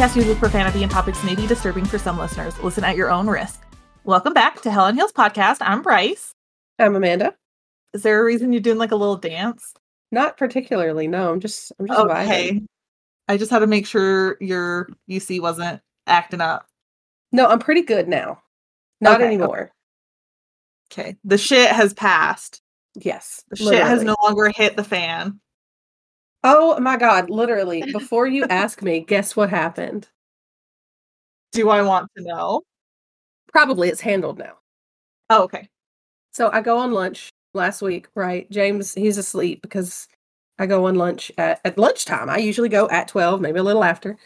podcast uses profanity and topics may be disturbing for some listeners. Listen at your own risk. Welcome back to Hell on Heels podcast. I'm Bryce. I'm Amanda. Is there a reason you're doing like a little dance? Not particularly. No, I'm just I'm just Okay. vibing. I just had to make sure your UC wasn't acting up. No, I'm pretty good now. Not Okay, anymore. Okay. The shit has passed. Yes. The shit has no longer hit the fan. Oh my god, literally. Before you ask me, guess what happened? Do I want to know? Probably it's handled now. Oh, okay. So I go on lunch last week, right? James, he's asleep because I go on lunch at, at lunchtime. I usually go at 12, maybe a little after.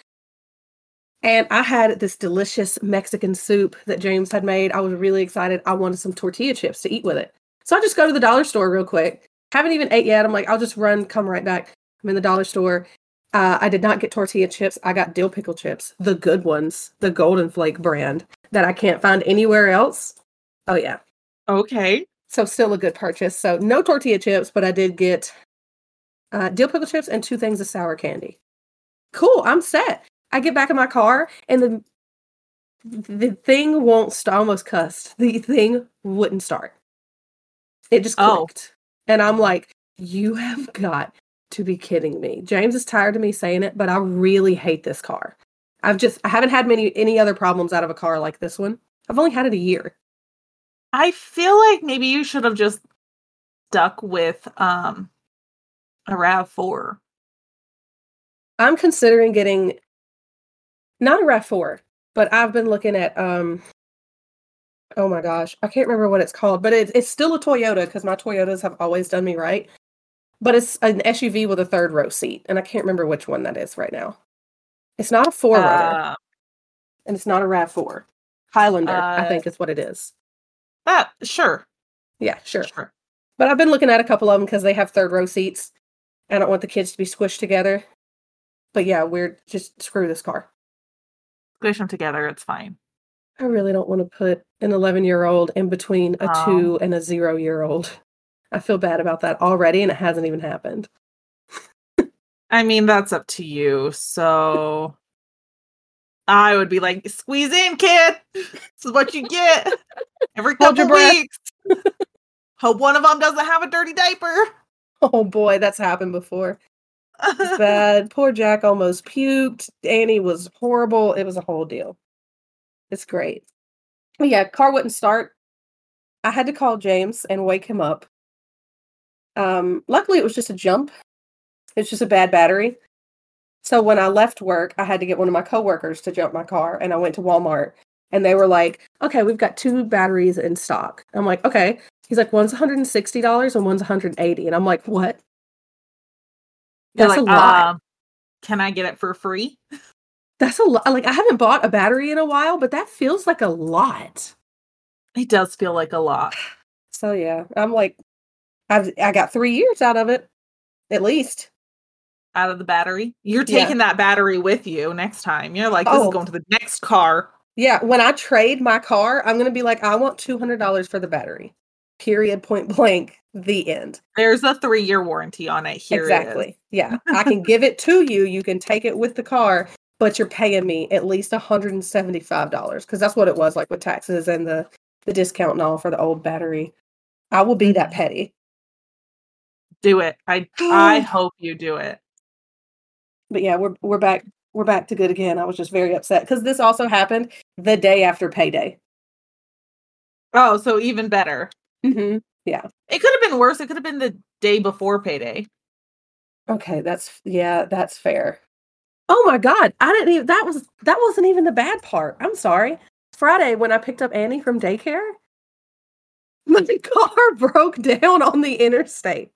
And I had this delicious Mexican soup that James had made. I was really excited. I wanted some tortilla chips to eat with it. So I just go to the dollar store real quick. Haven't even ate yet. I'm like, I'll just run, come right back. I'm in the dollar store. Uh, I did not get tortilla chips. I got dill pickle chips, the good ones, the Golden Flake brand that I can't find anywhere else. Oh, yeah. Okay. So still a good purchase. So no tortilla chips, but I did get uh, dill pickle chips and two things of sour candy. Cool, I'm set. I get back in my car and the the thing won't start. Almost cussed. The thing wouldn't start. It just Oh. clicked, and I'm like, "You have got to be kidding me." James is tired of me saying it, but I really hate this car. I've just I haven't had many any other problems out of a car like this one. I've only had it a year. I feel like maybe you should have just stuck with um a RAV4. I'm considering getting not a RAV4, but I've been looking at um oh my gosh, I can't remember what it's called, but it, it's still a Toyota because my Toyotas have always done me right. But it's an SUV with a third row seat, and I can't remember which one that is right now. It's not a 4Runner, Uh, and it's not a RAV4. Highlander, I uh, think is what it is. that sure. Yeah, sure. Sure. But I've been looking at a couple of them because they have third row seats. I don't want the kids to be squished together. But yeah, we're just screw this car. Squish them together, it's fine. I really don't want to put an 11 year old in between a Oh. two and a zero year old. I feel bad about that already, and it hasn't even happened. I mean, that's up to you. So I would be like, squeeze in, kid. This is what you get every couple weeks. Hope one of them doesn't have a dirty diaper. Oh boy, that's happened before. It's bad. Poor Jack almost puked. Annie was horrible. It was a whole deal. It's great. But yeah, car wouldn't start. I had to call James and wake him up. Um, luckily it was just a jump. It's just a bad battery. So when I left work, I had to get one of my coworkers to jump my car, and I went to Walmart, and they were like, "Okay, we've got two batteries in stock." I'm like, "Okay." He's like, "One's 160 dollars and one's 180," and I'm like, "What?" That's like, a lot. um, can I get it for free? That's a lot. Like I haven't bought a battery in a while, but that feels like a lot. It does feel like a lot. So yeah, I'm like, I've I got three years out of it, at least. Out of the battery. You're Yeah. taking that battery with you next time. You're like, this Oh. is going to the next car. Yeah, when I trade my car, I'm gonna be like, I want two hundred dollars for the battery. Period. Point blank. The end. There's a three year warranty on it. Here it is. exactly. Yeah, I can give it to you. You can take it with the car, but you're paying me at least hundred and seventy five dollars because that's what it was like with taxes and the the discount and all for the old battery. I will be mm-hmm. that petty. Do it. I I hope you do it. but yeah, we're we're back we're back to good again. I was just very upset because this also happened the day after payday. Oh, so even better. Mm-hmm. Yeah, it could have been worse. It could have been the day before payday. Okay, that's yeah, that's fair. Oh my god, I didn't even that was that wasn't even the bad part. I'm sorry. Friday when I picked up Annie from daycare, my car broke down on the interstate.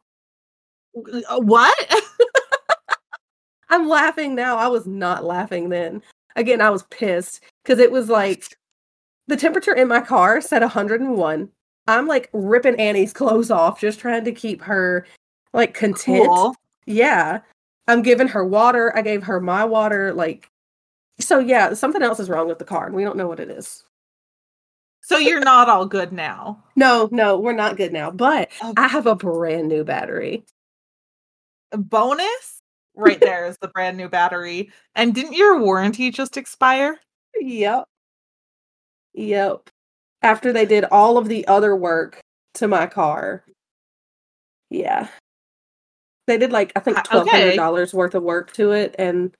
Uh, What? I'm laughing now. I was not laughing then. Again, I was pissed because it was like the temperature in my car said 101. I'm like ripping Annie's clothes off, just trying to keep her like content. cool. Yeah. I'm giving her water. I gave her my water. Like, so yeah, something else is wrong with the car, and we don't know what it is. So you're not all good now. No, no, we're not good now. But Oh. I have a brand new battery. Bonus? right there is the brand new battery. And didn't your warranty just expire? Yep. Yep. After they did all of the other work to my car. Yeah. They did like I think twelve okay. hundred dollars worth of work to it and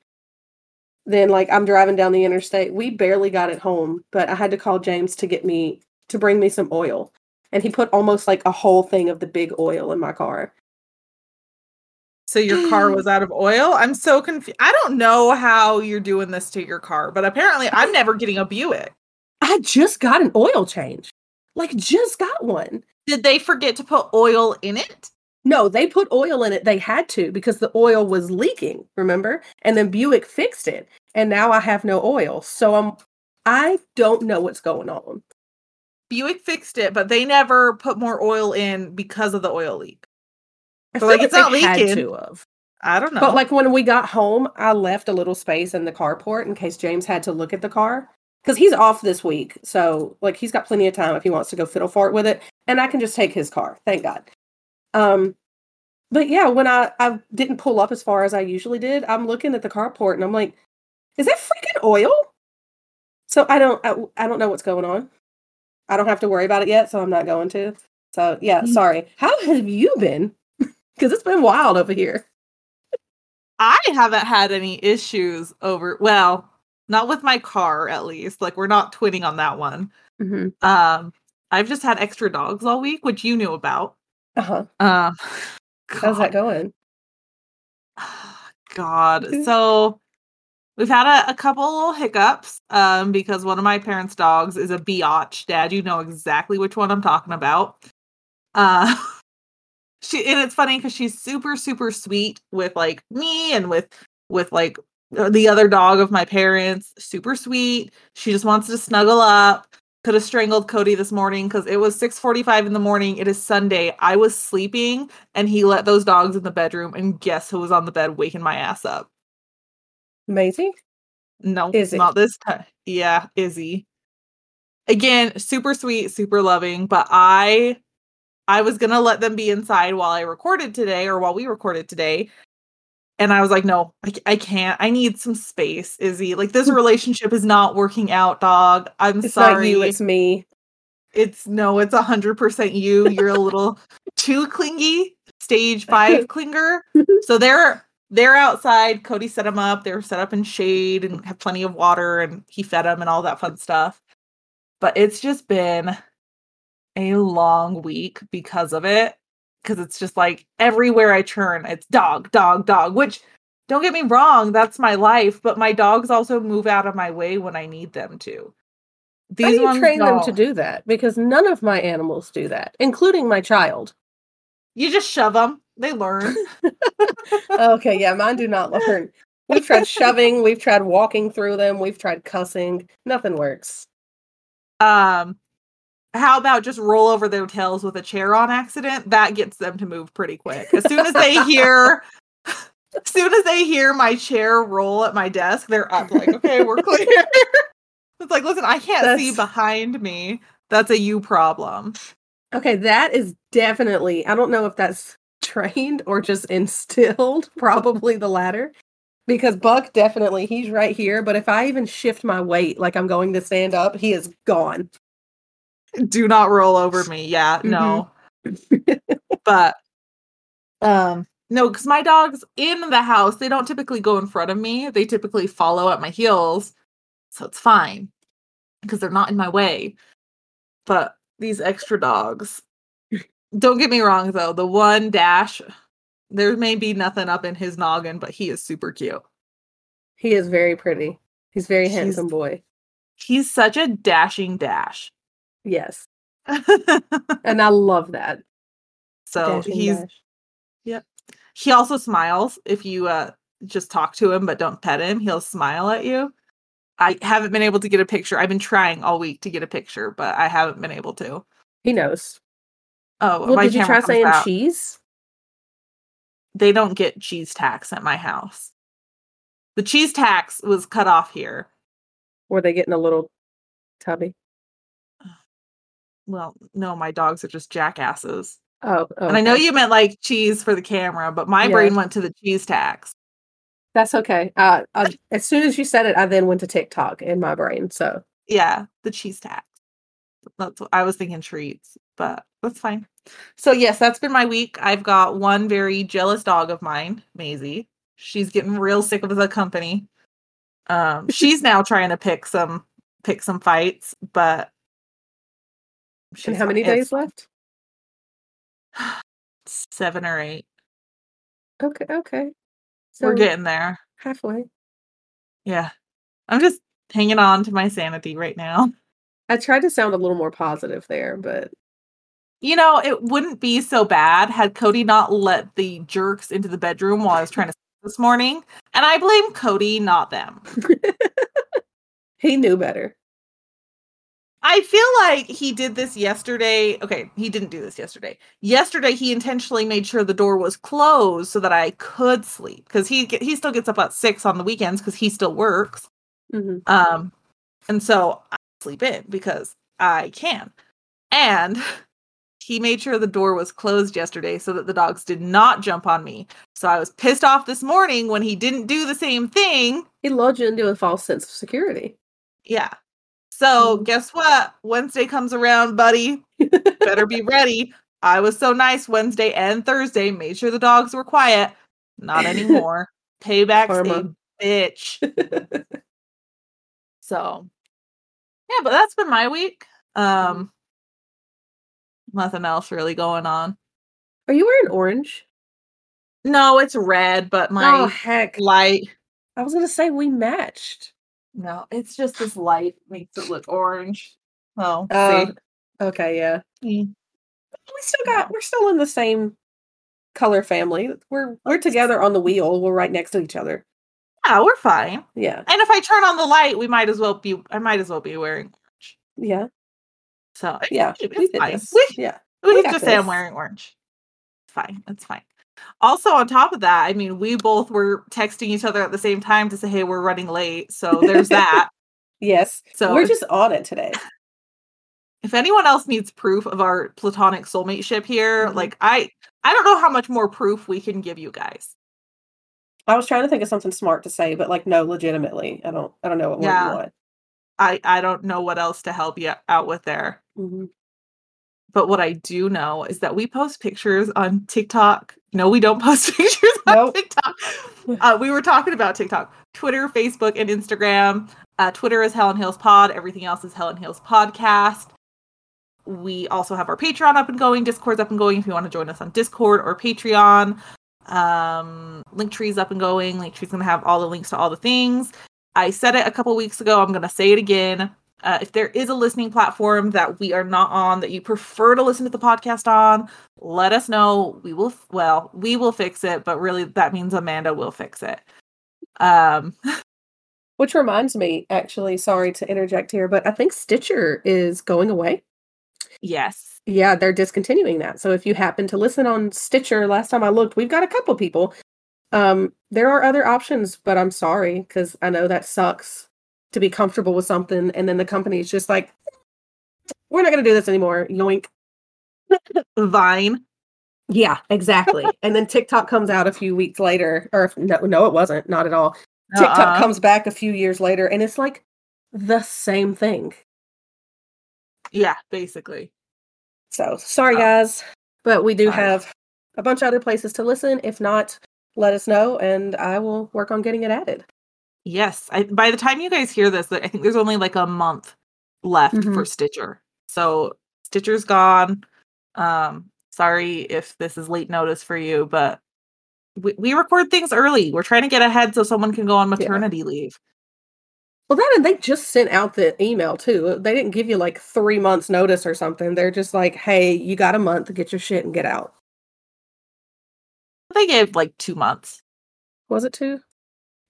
then like I'm driving down the interstate. We barely got it home, but I had to call James to get me to bring me some oil. And he put almost like a whole thing of the big oil in my car. So your car was out of oil? I'm so confused. I don't know how you're doing this to your car, but apparently I'm never getting a Buick. I just got an oil change. Like just got one. Did they forget to put oil in it? No, they put oil in it. They had to because the oil was leaking, remember? And then Buick fixed it. And now I have no oil. So I'm I don't know what's going on. Buick fixed it, but they never put more oil in because of the oil leak. I feel like, it's not had leaking. to have. I don't know. But like when we got home, I left a little space in the carport in case James had to look at the car. Because he's off this week. So like he's got plenty of time if he wants to go fiddle fart with it. And I can just take his car. Thank God. Um but yeah, when I, I didn't pull up as far as I usually did, I'm looking at the carport and I'm like, is that freaking oil? So I don't I, I don't know what's going on. I don't have to worry about it yet, so I'm not going to. So yeah, Mm. sorry. How have you been? Because it's been wild over here. I haven't had any issues over well, not with my car at least. Like we're not twinning on that one. Mm-hmm. Um I've just had extra dogs all week, which you knew about. Uh-huh. Um How's that going? God. So we've had a, a couple little hiccups um, because one of my parents' dogs is a biatch. Dad, you know exactly which one I'm talking about. Uh, she and it's funny because she's super super sweet with like me and with with like uh, the other dog of my parents. Super sweet. She just wants to snuggle up. Could have strangled Cody this morning because it was 6:45 in the morning. It is Sunday. I was sleeping and he let those dogs in the bedroom and guess who was on the bed waking my ass up? Maisie? No, Izzy. not this time. Yeah, Izzy. Again, super sweet, super loving, but I I was going to let them be inside while I recorded today or while we recorded today. And I was like, no, I can't. I need some space, Izzy. Like this relationship is not working out, dog. I'm It's sorry. not you, it's me. It's no, it's a hundred percent you. You're a little too clingy, stage five clinger. So they're they're outside. Cody set them up. They're set up in shade and have plenty of water, and he fed them and all that fun stuff. But it's just been a long week because of it. Because it's just like everywhere I turn, it's dog, dog, dog. Which don't get me wrong, that's my life. But my dogs also move out of my way when I need them to. How do you train them to do that? Because none of my animals do that, including my child. You just shove them. They learn. okay, yeah, mine do not learn. We've tried shoving, we've tried walking through them, we've tried cussing. Nothing works. um, how about just roll over their tails with a chair on accident? That gets them to move pretty quick. As soon as they hear, as soon as they hear my chair roll at my desk, they're up. Like, okay, we're clear. it's like, listen, I can't see behind me. That's a you problem. Okay, that is definitely, I don't know if that's trained or just instilled, probably the latter. Because Buck definitely, he's right here. But if I even shift my weight like I'm going to stand up, he is gone. Do not roll over me. Yeah, no. but um no, because my dogs in the house, they don't typically go in front of me. They typically follow at my heels. So it's fine. Because they're not in my way. But these extra dogs. Don't get me wrong though, the one dash, there may be nothing up in his noggin, but he is super cute. He is very pretty. He's very He's- handsome boy. He's such a dashing dash. Yes. And I love that. so Dashing he's dash. He also smiles if you uh just talk to him but don't pet him. He'll smile at you. I haven't been able to get a picture. I've been trying all week to get a picture, but I haven't been able to. He knows. Oh, Well, did you try saying out. cheese? They don't get cheese tax at my house. The cheese tax was cut off here. Were they getting a little tubby? Well, no, my dogs are just jackasses. Oh, And I know you meant like cheese for the camera, but my Yeah. brain went to the cheese tax. That's okay. Uh, I, as soon as you said it, I then went to TikTok in my brain. So Yeah, the cheese tax. That's what I was thinking treats, but that's fine. So yes, that's been my week. I've got one very jealous dog of mine, Maisie. She's getting real sick of the company. Um, she's now trying to pick some pick some fights, but and how many. Days left? Seven or eight. Okay, okay. So We're getting there. halfway. Yeah. I'm just hanging on to my sanity right now. I tried to sound a little more positive there, but You know, it wouldn't be so bad had Cody not let the jerks into the bedroom while I was trying to sleep this morning. And I blame Cody, not them. he knew better. I feel like he did this yesterday. Okay, he didn't do this yesterday. Yesterday, he intentionally made sure the door was closed so that I could sleep because he he still gets up at six on the weekends because he still works. hmm Um, and so I sleep in because I can. And he made sure the door was closed yesterday so that the dogs did not jump on me. So I was pissed off this morning when he didn't do the same thing. He lulled you into a false sense of security. Yeah. So Mhm. guess what? Wednesday comes around, buddy. Better be ready. I was so nice Wednesday and Thursday, made sure the dogs were quiet. Not anymore. Payback's Karma. a bitch. So, yeah, but that's been my week. Um, nothing else really going on. Are you wearing orange? No, it's red, but my oh my heck! light. I was gonna say we matched. No, it's just this light makes it look orange. Oh, see? okay, yeah. Mm. We still got. We're still in the same color family. We're we're together on the wheel. We're right next to each other. yeah, we're fine. Yeah, And if I turn on the light, we might as well be. I might as well be wearing orange. yeah, So yeah. it's We fine. this. We, Yeah. we can just say I'm wearing orange. It's fine. It's fine. Also, on top of that, I mean, we both were texting each other at the same time to say, "Hey, we're running late." So there's that. Yes. So we're just on it today. if anyone else needs proof of our platonic soulmate ship here, Mhm. like I, I don't know how much more proof we can give you guys. I was trying to think of something smart to say, but like, no, legitimately, I don't. I don't know what Yeah. you want. I, I don't know what else to help you out with there. Mhm. But what I do know is that we post pictures on TikTok. No, we don't post pictures on Nope. TikTok. Uh, we were talking about TikTok, Twitter, Facebook, and Instagram. Uh, Twitter is Hell on Heels Pod. Everything else is Hell on Heels Podcast. We also have our Patreon up and going, Discord's up and going. If you want to join us on Discord or Patreon, um, Linktree's up and going. Linktree's going to have all the links to all the things. I said it a couple weeks ago. I'm going to say it again. Uh, if there is a listening platform that we are not on that you prefer to listen to the podcast on, let us know. We will, well, we will fix it, but really that means Amanda will fix it. Um, Which reminds me, actually, sorry to interject here, but I think Stitcher is going away. yes. Yeah, they're discontinuing that. So if you happen to listen on Stitcher, last time I looked, we've got a couple people. Um, there are other options, but I'm sorry because I know that sucks to be comfortable with something, and then the company is just like, "We're not going to do this anymore." Yoink. Vine. Yeah, exactly. and then TikTok comes out a few weeks later, or if, no, no, it wasn't, not at all. TikTok Uh-uh. comes back a few years later, and it's like the same thing. Yeah, basically. So sorry, Oh. guys, but we do Sorry. have a bunch of other places to listen. If not, let us know, and I will work on getting it added. Yes. I, by the time you guys hear this, I think there's only like a month left for Mhm. Stitcher. So Stitcher's gone. Um, sorry if this is late notice for you, but we, we record things early. We're trying to get ahead so someone can go on maternity leave. Well, that and they just sent out the email too. They didn't give you like three months notice or something. They're just like, "Hey, you got a month to get your shit and get out." They gave like two months. Was it two?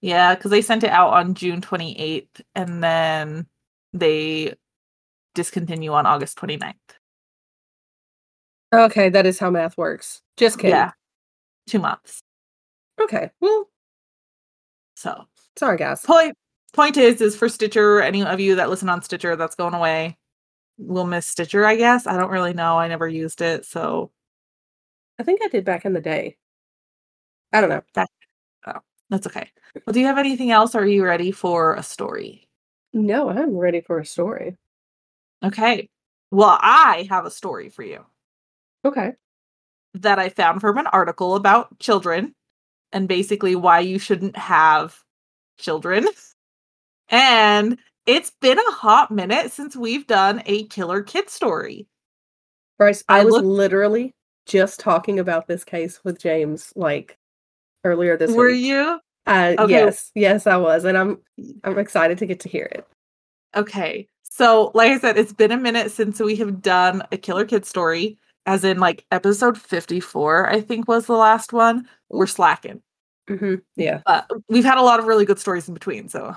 Yeah, because they sent it out on June 28th and then they discontinue on August 29th. Okay, that is how math works. Just kidding. Yeah. Two months. Okay. Well, So sorry, guys. point point is is for Stitcher, any of you that listen on Stitcher, that's going away. We'll miss Stitcher, I guess. I don't really know. I never used it, so I think I did back in the day. I don't know. That's okay. Well, do you have anything else? Are you ready for a story? No, I'm ready for a story. Okay. Well, I have a story for you Okay. that I found from an article about children and basically why you shouldn't have children. And it's been a hot minute since we've done a killer kid story. Bryce, I, I was looked- literally just talking about this case with James like earlier this week. Were week. you? Uh, Okay. Yes, yes, I was, and I'm I'm excited to get to hear it. Okay. So, like I said, it's been a minute since we have done a killer kid story, as in like episode 54, I think was the last one. We're slacking. hmm Yeah. But we've had a lot of really good stories in between. So,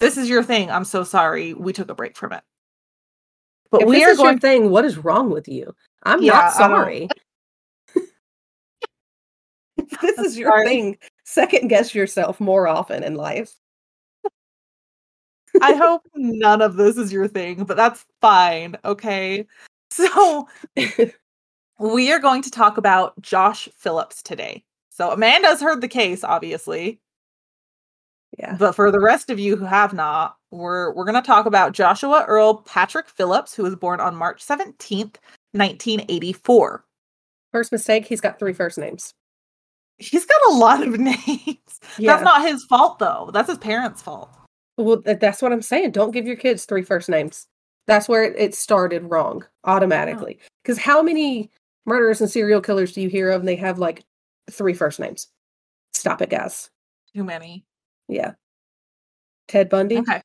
this is your thing. I'm so sorry. We took a break from it. But if we this are is going your thing, what is wrong with you? I'm Yeah, not sorry. this is your sorry. thing, second guess yourself more often in life. I hope none of this is your thing, but that's fine. Okay. So we are going to talk about Josh Phillips today. So Amanda's heard the case, obviously, yeah. but for the rest of you who have not, we're we're going to talk about Joshua Earl Patrick Phillips, who was born on March 17th, 1984. First mistake, he's got three first names. He's got a lot of names. Yeah. That's not his fault though. That's his parents' fault. Well, that's what I'm saying. Don't give your kids three first names. That's where it, it started wrong automatically. Because how many murderers and serial killers do you hear of and they have like three first names? Stop it, guys. Too many. Yeah. Ted Bundy? Okay.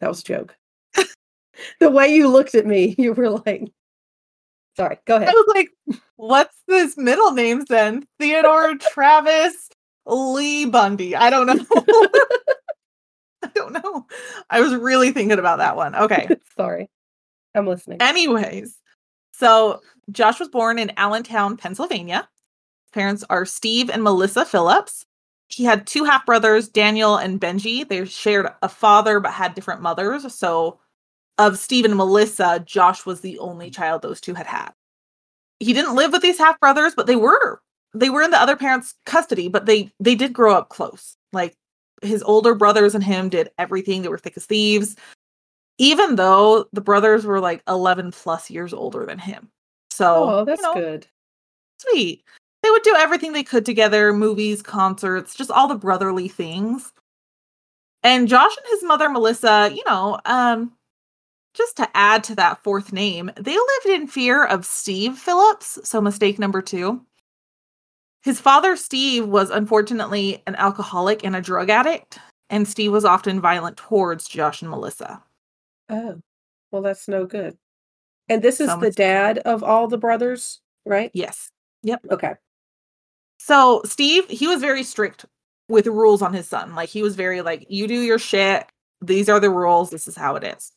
That was a joke. the way you looked at me, you were like, sorry, go ahead. I was like, what's this middle names then? Theodore Travis Lee Bundy. I don't know. I don't know. I was really thinking about that one. Okay. sorry. I'm listening. Anyways, so Josh was born in Allentown, Pennsylvania. His Parents are Steve and Melissa Phillips. He had two half brothers, Daniel and Benji. They shared a father but had different mothers. So, of Steve and Melissa, Josh was the only child those two had had. He didn't live with these half brothers, but they were they were in the other parents' custody, but they they did grow up close. Like his older brothers and him did everything. They were thick as thieves even though the brothers were like 11 plus years older than him. So, oh, you that's know, good. sweet. They would do everything they could together movies, concerts, just all the brotherly things. And Josh and his mother, Melissa, you know, um, just to add to that fourth name, they lived in fear of Steve Phillips. So, mistake number two. His father, Steve, was unfortunately an alcoholic and a drug addict, and Steve was often violent towards Josh and Melissa. Oh, well, that's no good. And this is So the dad of all the brothers, right? Yes. Yep. Okay. So Steve, he was very strict with rules on his son. Like he was very like, you do your shit. These are the rules. This is how it is.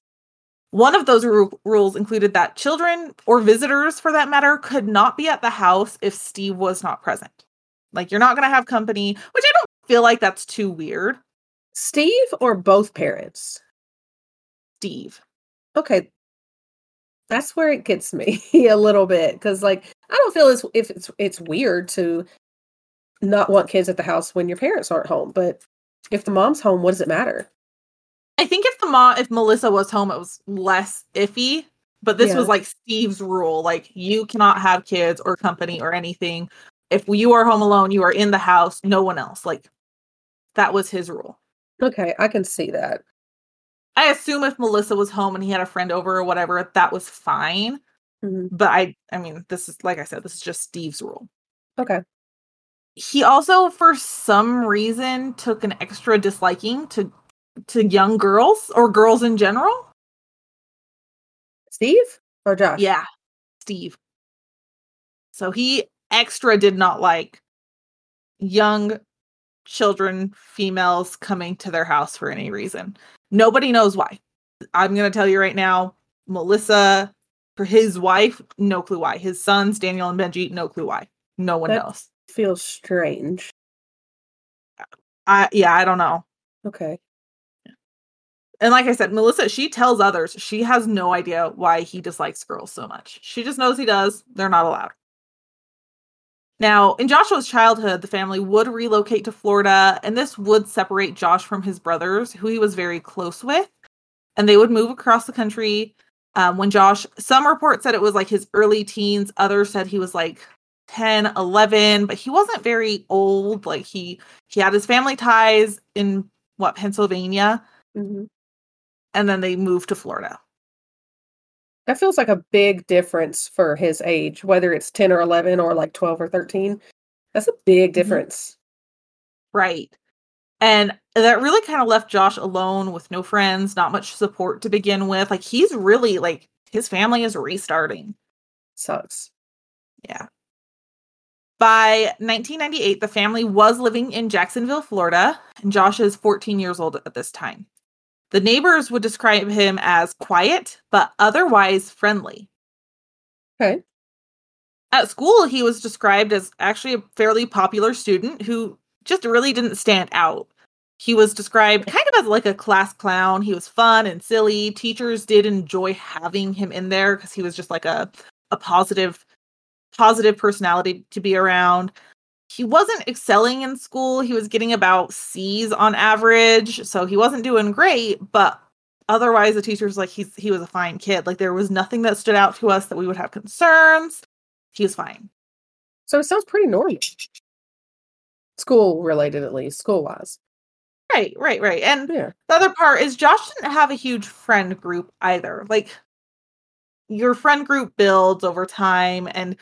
One of those ru- rules included that children or visitors, for that matter, could not be at the house if Steve was not present. Like you're not going to have company, which I don't feel like that's too weird. Steve or both parents? Steve. Okay. That's where it gets me a little bit because, like, I don't feel as if it's it's weird to not want kids at the house when your parents aren't home. But if the mom's home, what does it matter? I think if the mom, if Melissa was home, it was less iffy. But this Yeah. was like Steve's rule: like you cannot have kids or company or anything. If you are home alone, you are in the house. No one else. Like that was his rule. Okay, I can see that. I assume if Melissa was home and he had a friend over or whatever, that was fine. Mhm. But I, I mean, this is like I said, this is just Steve's rule. Okay. He also, for some reason, took an extra disliking to to young girls or girls in general. Steve or Josh? Yeah, Steve. So he extra did not like young children, females coming to their house for any reason. Nobody knows why. I'm going to tell you right now, Melissa, for his wife, no clue why. His sons, Daniel and Benji, no clue why. No one That- knows. Feels strange. I yeah, I don't know. Okay. And like I said, Melissa, she tells others she has no idea why he dislikes girls so much. She just knows he does. They're not allowed. Now, in Joshua's childhood, the family would relocate to Florida, and this would separate Josh from his brothers, who he was very close with. And they would move across the country. Um, when Josh, some reports said it was like his early teens, others said he was like 10, 11, but he wasn't very old. Like he he had his family ties in what Pennsylvania, hmm and then they moved to Florida. That feels like a big difference for his age, whether it's 10 or 11 or like 12 or 13. That's a big mm-hmm. difference. Right. And that really kind of left Josh alone with no friends, not much support to begin with. Like he's really like his family is restarting. Sucks. Yeah. By 1998, the family was living in Jacksonville, Florida, and Josh is 14 years old at this time. The neighbors would describe him as quiet, but otherwise friendly. Okay. At school, he was described as actually a fairly popular student who just really didn't stand out. He was described kind of as like a class clown. He was fun and silly. Teachers did enjoy having him in there because he was just like a, a positive, positive personality to be around. He wasn't excelling in school. He was getting about C's on average, so he wasn't doing great, but otherwise the teachers like he's he was a fine kid. Like there was nothing that stood out to us that we would have concerns. He was fine. So it sounds pretty normal. School related, at least, school wise. Right, right, right. And Yeah. the other part is Josh didn't have a huge friend group either. Like your friend group builds over time and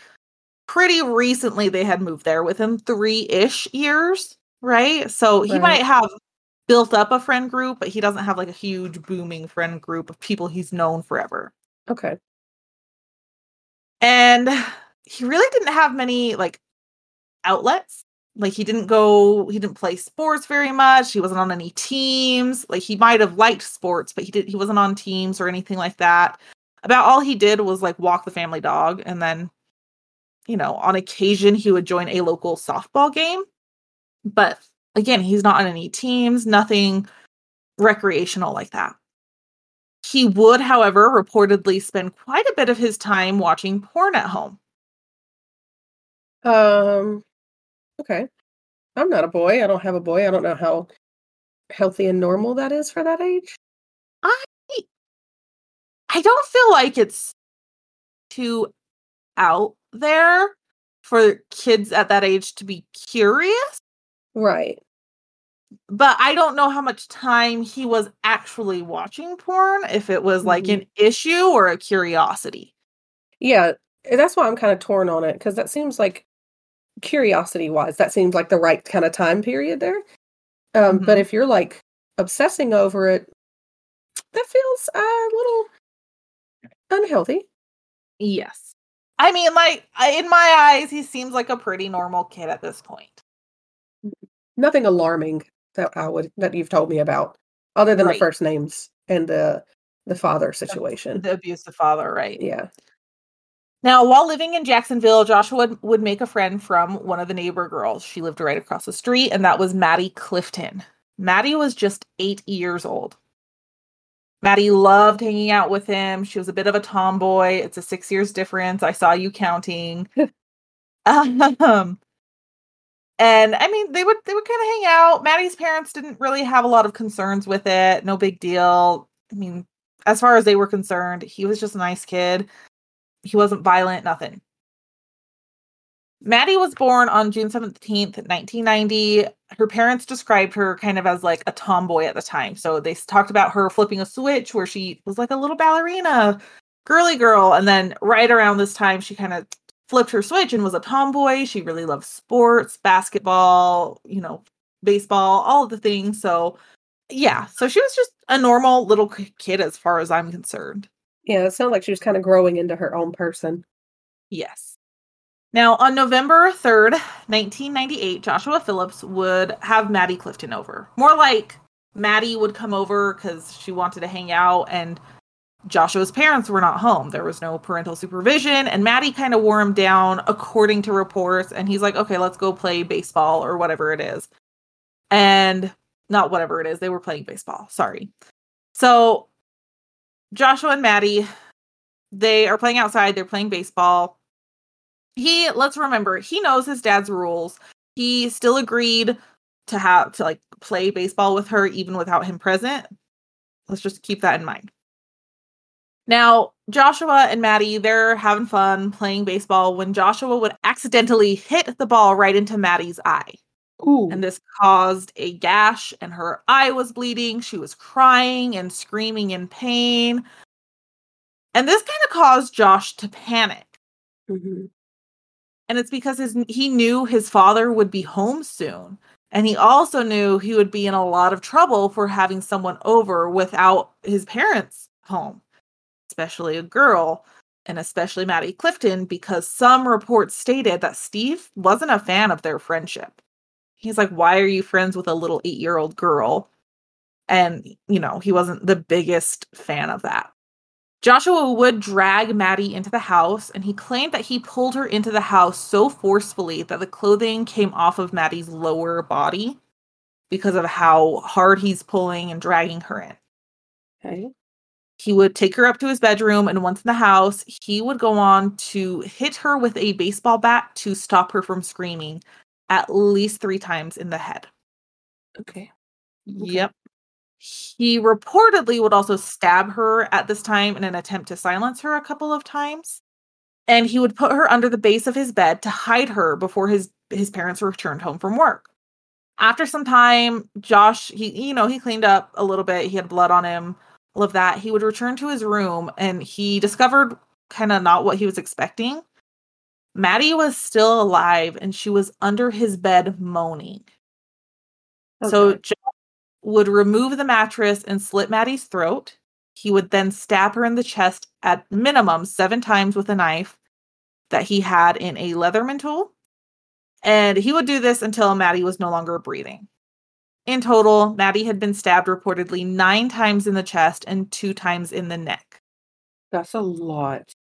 pretty recently they had moved there within 3ish years, right? So he Right. might have built up a friend group, but he doesn't have like a huge booming friend group of people he's known forever. Okay. And he really didn't have many like outlets. Like he didn't go, he didn't play sports very much. He wasn't on any teams. Like he might have liked sports, but he did he wasn't on teams or anything like that. About all he did was like walk the family dog and then you know, on occasion he would join a local softball game. But again, he's not on any teams, nothing recreational like that. He would, however, reportedly spend quite a bit of his time watching porn at home. Um, okay. I'm not a boy. I don't have a boy. I don't know how healthy and normal that is for that age. I I don't feel like it's too out there for kids at that age to be curious, Right. but I don't know how much time he was actually watching porn, if it was like Mhm. an issue or a curiosity. Yeah. That's why I'm kind of torn on it because that seems like curiosity wise, that seems like the right kind of time period there. Um, but Mhm. if you're like obsessing over it, that feels a little unhealthy. Yes. I mean, like in my eyes, he seems like a pretty normal kid at this point. Nothing alarming that I would that you've told me about, other than Right. the first names and the the father situation. The abusive father, right? Yeah. Now, while living in Jacksonville, Joshua would, would make a friend from one of the neighbor girls. She lived right across the street, and that was Maddie Clifton. Maddie was just eight years old. Maddie loved hanging out with him. She was a bit of a tomboy. It's a six years difference. I saw you counting. um, and I mean, they would they would kind of hang out. Maddie's parents didn't really have a lot of concerns with it. No big deal. I mean, as far as they were concerned, he was just a nice kid. He wasn't violent, nothing. Maddie was born on June 17th, 1990. Her parents described her kind of as like a tomboy at the time. So they talked about her flipping a switch where she was like a little ballerina, girly girl. And then right around this time, she kind of flipped her switch and was a tomboy. She really loved sports, basketball, you know, baseball, all of the things. So yeah, so she was just a normal little kid as far as I'm concerned. Yeah, it sounded like she was kind of growing into her own person. Yes. Now, on November 3rd, 1998, Joshua Phillips would have Maddie Clifton over. More like Maddie would come over because she wanted to hang out, and Joshua's parents were not home. There was no parental supervision, and Maddie kind of wore him down according to reports. And he's like, okay, let's go play baseball or whatever it is. And not whatever it is, they were playing baseball. Sorry. So, Joshua and Maddie, they are playing outside, they're playing baseball he let's remember he knows his dad's rules. He still agreed to have to like play baseball with her even without him present. Let's just keep that in mind. Now, Joshua and Maddie, they're having fun playing baseball when Joshua would accidentally hit the ball right into Maddie's eye. Ooh. And this caused a gash, and her eye was bleeding. She was crying and screaming in pain. And this kind of caused Josh to panic. Mhm. And it's because his, he knew his father would be home soon. And he also knew he would be in a lot of trouble for having someone over without his parents home, especially a girl, and especially Maddie Clifton, because some reports stated that Steve wasn't a fan of their friendship. He's like, Why are you friends with a little eight year old girl? And, you know, he wasn't the biggest fan of that. Joshua would drag Maddie into the house, and he claimed that he pulled her into the house so forcefully that the clothing came off of Maddie's lower body because of how hard he's pulling and dragging her in. Okay. He would take her up to his bedroom, and once in the house, he would go on to hit her with a baseball bat to stop her from screaming at least three times in the head. Okay. Yep. He reportedly would also stab her at this time in an attempt to silence her a couple of times. And he would put her under the base of his bed to hide her before his his parents returned home from work. After some time, Josh, he you know, he cleaned up a little bit. He had blood on him, all of that. He would return to his room and he discovered kind of not what he was expecting. Maddie was still alive and she was under his bed moaning. So Josh would remove the mattress and slit Maddie's throat. He would then stab her in the chest at minimum seven times with a knife that he had in a Leatherman tool. And he would do this until Maddie was no longer breathing. In total, Maddie had been stabbed reportedly nine times in the chest and two times in the neck. That's a lot.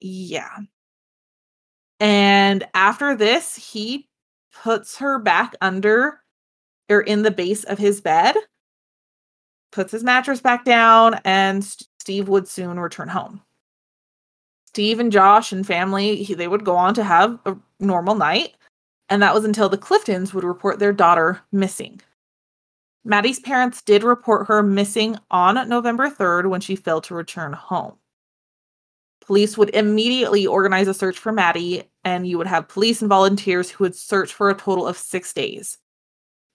Yeah. And after this, he puts her back under or in the base of his bed, puts his mattress back down, and Steve would soon return home. Steve and Josh and family, he, they would go on to have a normal night, and that was until the Cliftons would report their daughter missing. Maddie's parents did report her missing on November 3rd when she failed to return home. Police would immediately organize a search for Maddie, and you would have police and volunteers who would search for a total of six days.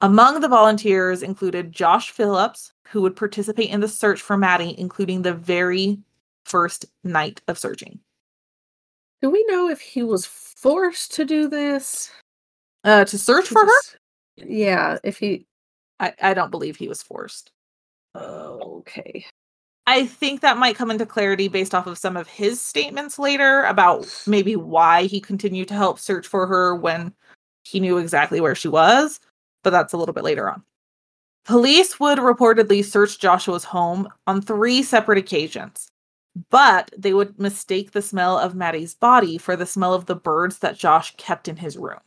Among the volunteers included Josh Phillips, who would participate in the search for Maddie, including the very first night of searching. Do we know if he was forced to do this? Uh, to search for her? Yeah, if he. I, I don't believe he was forced. Okay. I think that might come into clarity based off of some of his statements later about maybe why he continued to help search for her when he knew exactly where she was, but that's a little bit later on. Police would reportedly search Joshua's home on three separate occasions, but they would mistake the smell of Maddie's body for the smell of the birds that Josh kept in his room.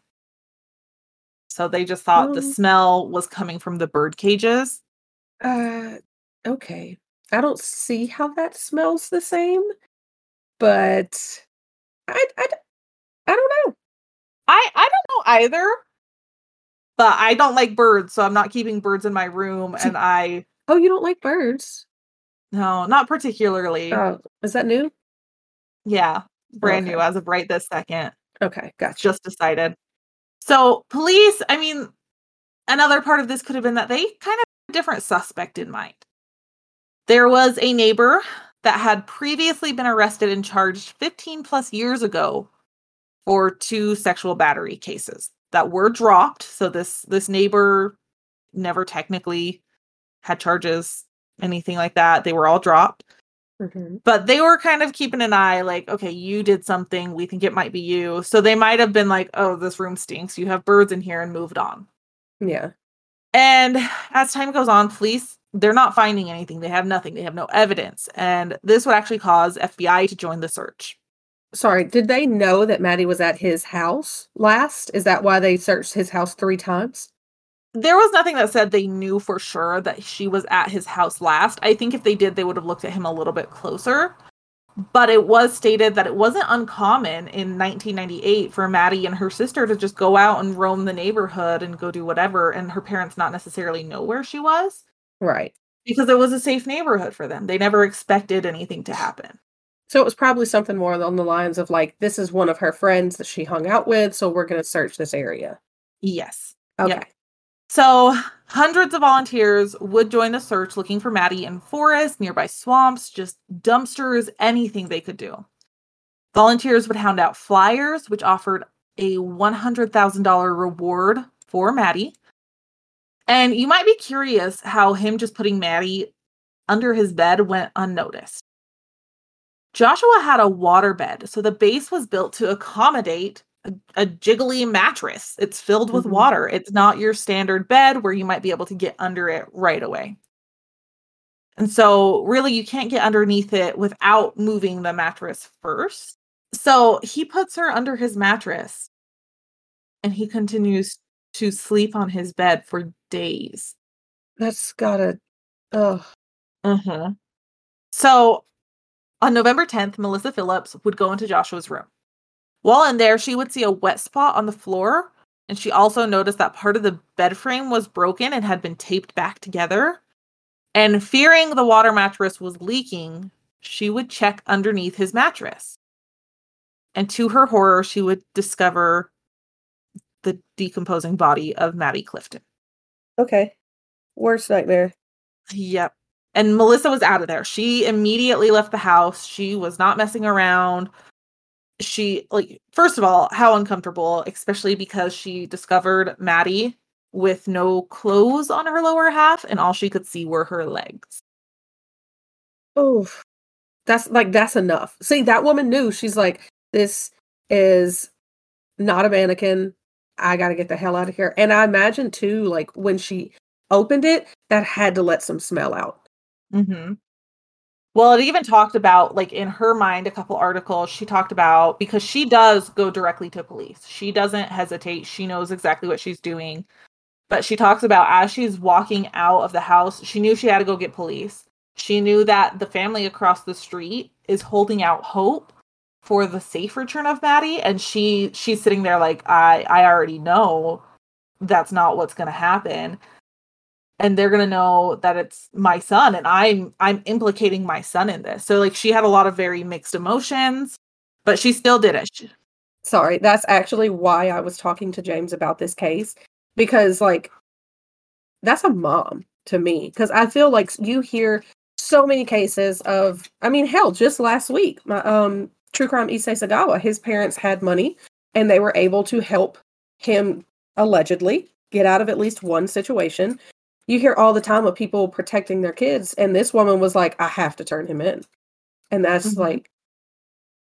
So they just thought the Oh. smell was coming from the bird cages. Uh, okay. I don't see how that smells the same, but I, I, I don't know. I I don't know either. But I don't like birds, so I'm not keeping birds in my room and I Oh, you don't like birds? no, not particularly. Oh, is that new? yeah, brand new as of right this second. Okay, gotcha. Just decided. So, police, I mean, another part of this could have been that they kind of had a different suspect in mind. There was a neighbor that had previously been arrested and charged 15 plus years ago for two sexual battery cases that were dropped. So this this neighbor never technically had charges, anything like that. They were all dropped. Mhm. But they were kind of keeping an eye, like, okay, you did something. We think it might be you. So they might have been like, oh, this room stinks. You have birds in here and moved on. Yeah. And as time goes on, police, they're not finding anything. They have nothing. They have no evidence. And this would actually cause FBI to join the search. Sorry, did they know that Maddie was at his house last? Is that why they searched his house three times? There was nothing that said they knew for sure that she was at his house last. I think if they did, they would have looked at him a little bit closer. but it was stated that it wasn't uncommon in 1998 for Maddie and her sister to just go out and roam the neighborhood and go do whatever, and her parents not necessarily know where she was. Right. Because it was a safe neighborhood for them. They never expected anything to happen. So it was probably something more on the lines of like, this is one of her friends that she hung out with, so we're going to search this area. Yes. Okay. So hundreds of volunteers would join the search looking for Maddie in forests, nearby swamps, just dumpsters, anything they could do. Volunteers would hound out flyers, which offered a $100,000 reward for Maddie. And you might be curious how him just putting Maddie under his bed went unnoticed. Joshua had a water bed, so the base was built to accommodate a, a jiggly mattress. It's filled with Mhm. water. It's not your standard bed where you might be able to get under it right away. And so, really, you can't get underneath it without moving the mattress first. So, he puts her under his mattress and he continues to sleep on his bed for days. That's gotta. Oh, Uh-huh. So on November 10th, Melissa Phillips would go into Joshua's room. While in there, she would see a wet spot on the floor, and she also noticed that part of the bed frame was broken and had been taped back together. And fearing the water mattress was leaking, she would check underneath his mattress. And to her horror, she would discover the decomposing body of Maddie Clifton. okay. Worst nightmare. Yep. And Melissa was out of there. She immediately left the house. She was not messing around. She, like, first of all, how uncomfortable, especially because she discovered Maddie with no clothes on her lower half and all she could see were her legs. Oh, that's like that's enough. See, that woman knew. She's like, this is not a mannequin. I got to get the hell out of here. And I imagine too, like when she opened it, that had to let some smell out. Mm-hmm. Well, it even talked about, like, in her mind, a couple articles, she talked about because she does go directly to police. She doesn't hesitate. She knows exactly what she's doing. But she talks about as she's walking out of the house, she knew she had to go get police. She knew that the family across the street is holding out hope for the safe return of Maddie. And she she's sitting there like, I I already know that's not what's gonna happen and they're going to know that it's my son and i'm i'm implicating my son in this so like she had a lot of very mixed emotions but she still did it Sorry, that's actually why I was talking to James about this case because, like, that's a mom to me. Because I feel like you hear so many cases of, I mean, hell, just last week, my um, True Crime Issei Sagawa, his parents had money and they were able to help him allegedly get out of at least one situation. You hear all the time of people protecting their kids, and this woman was like, I have to turn him in. And that's Mhm. like,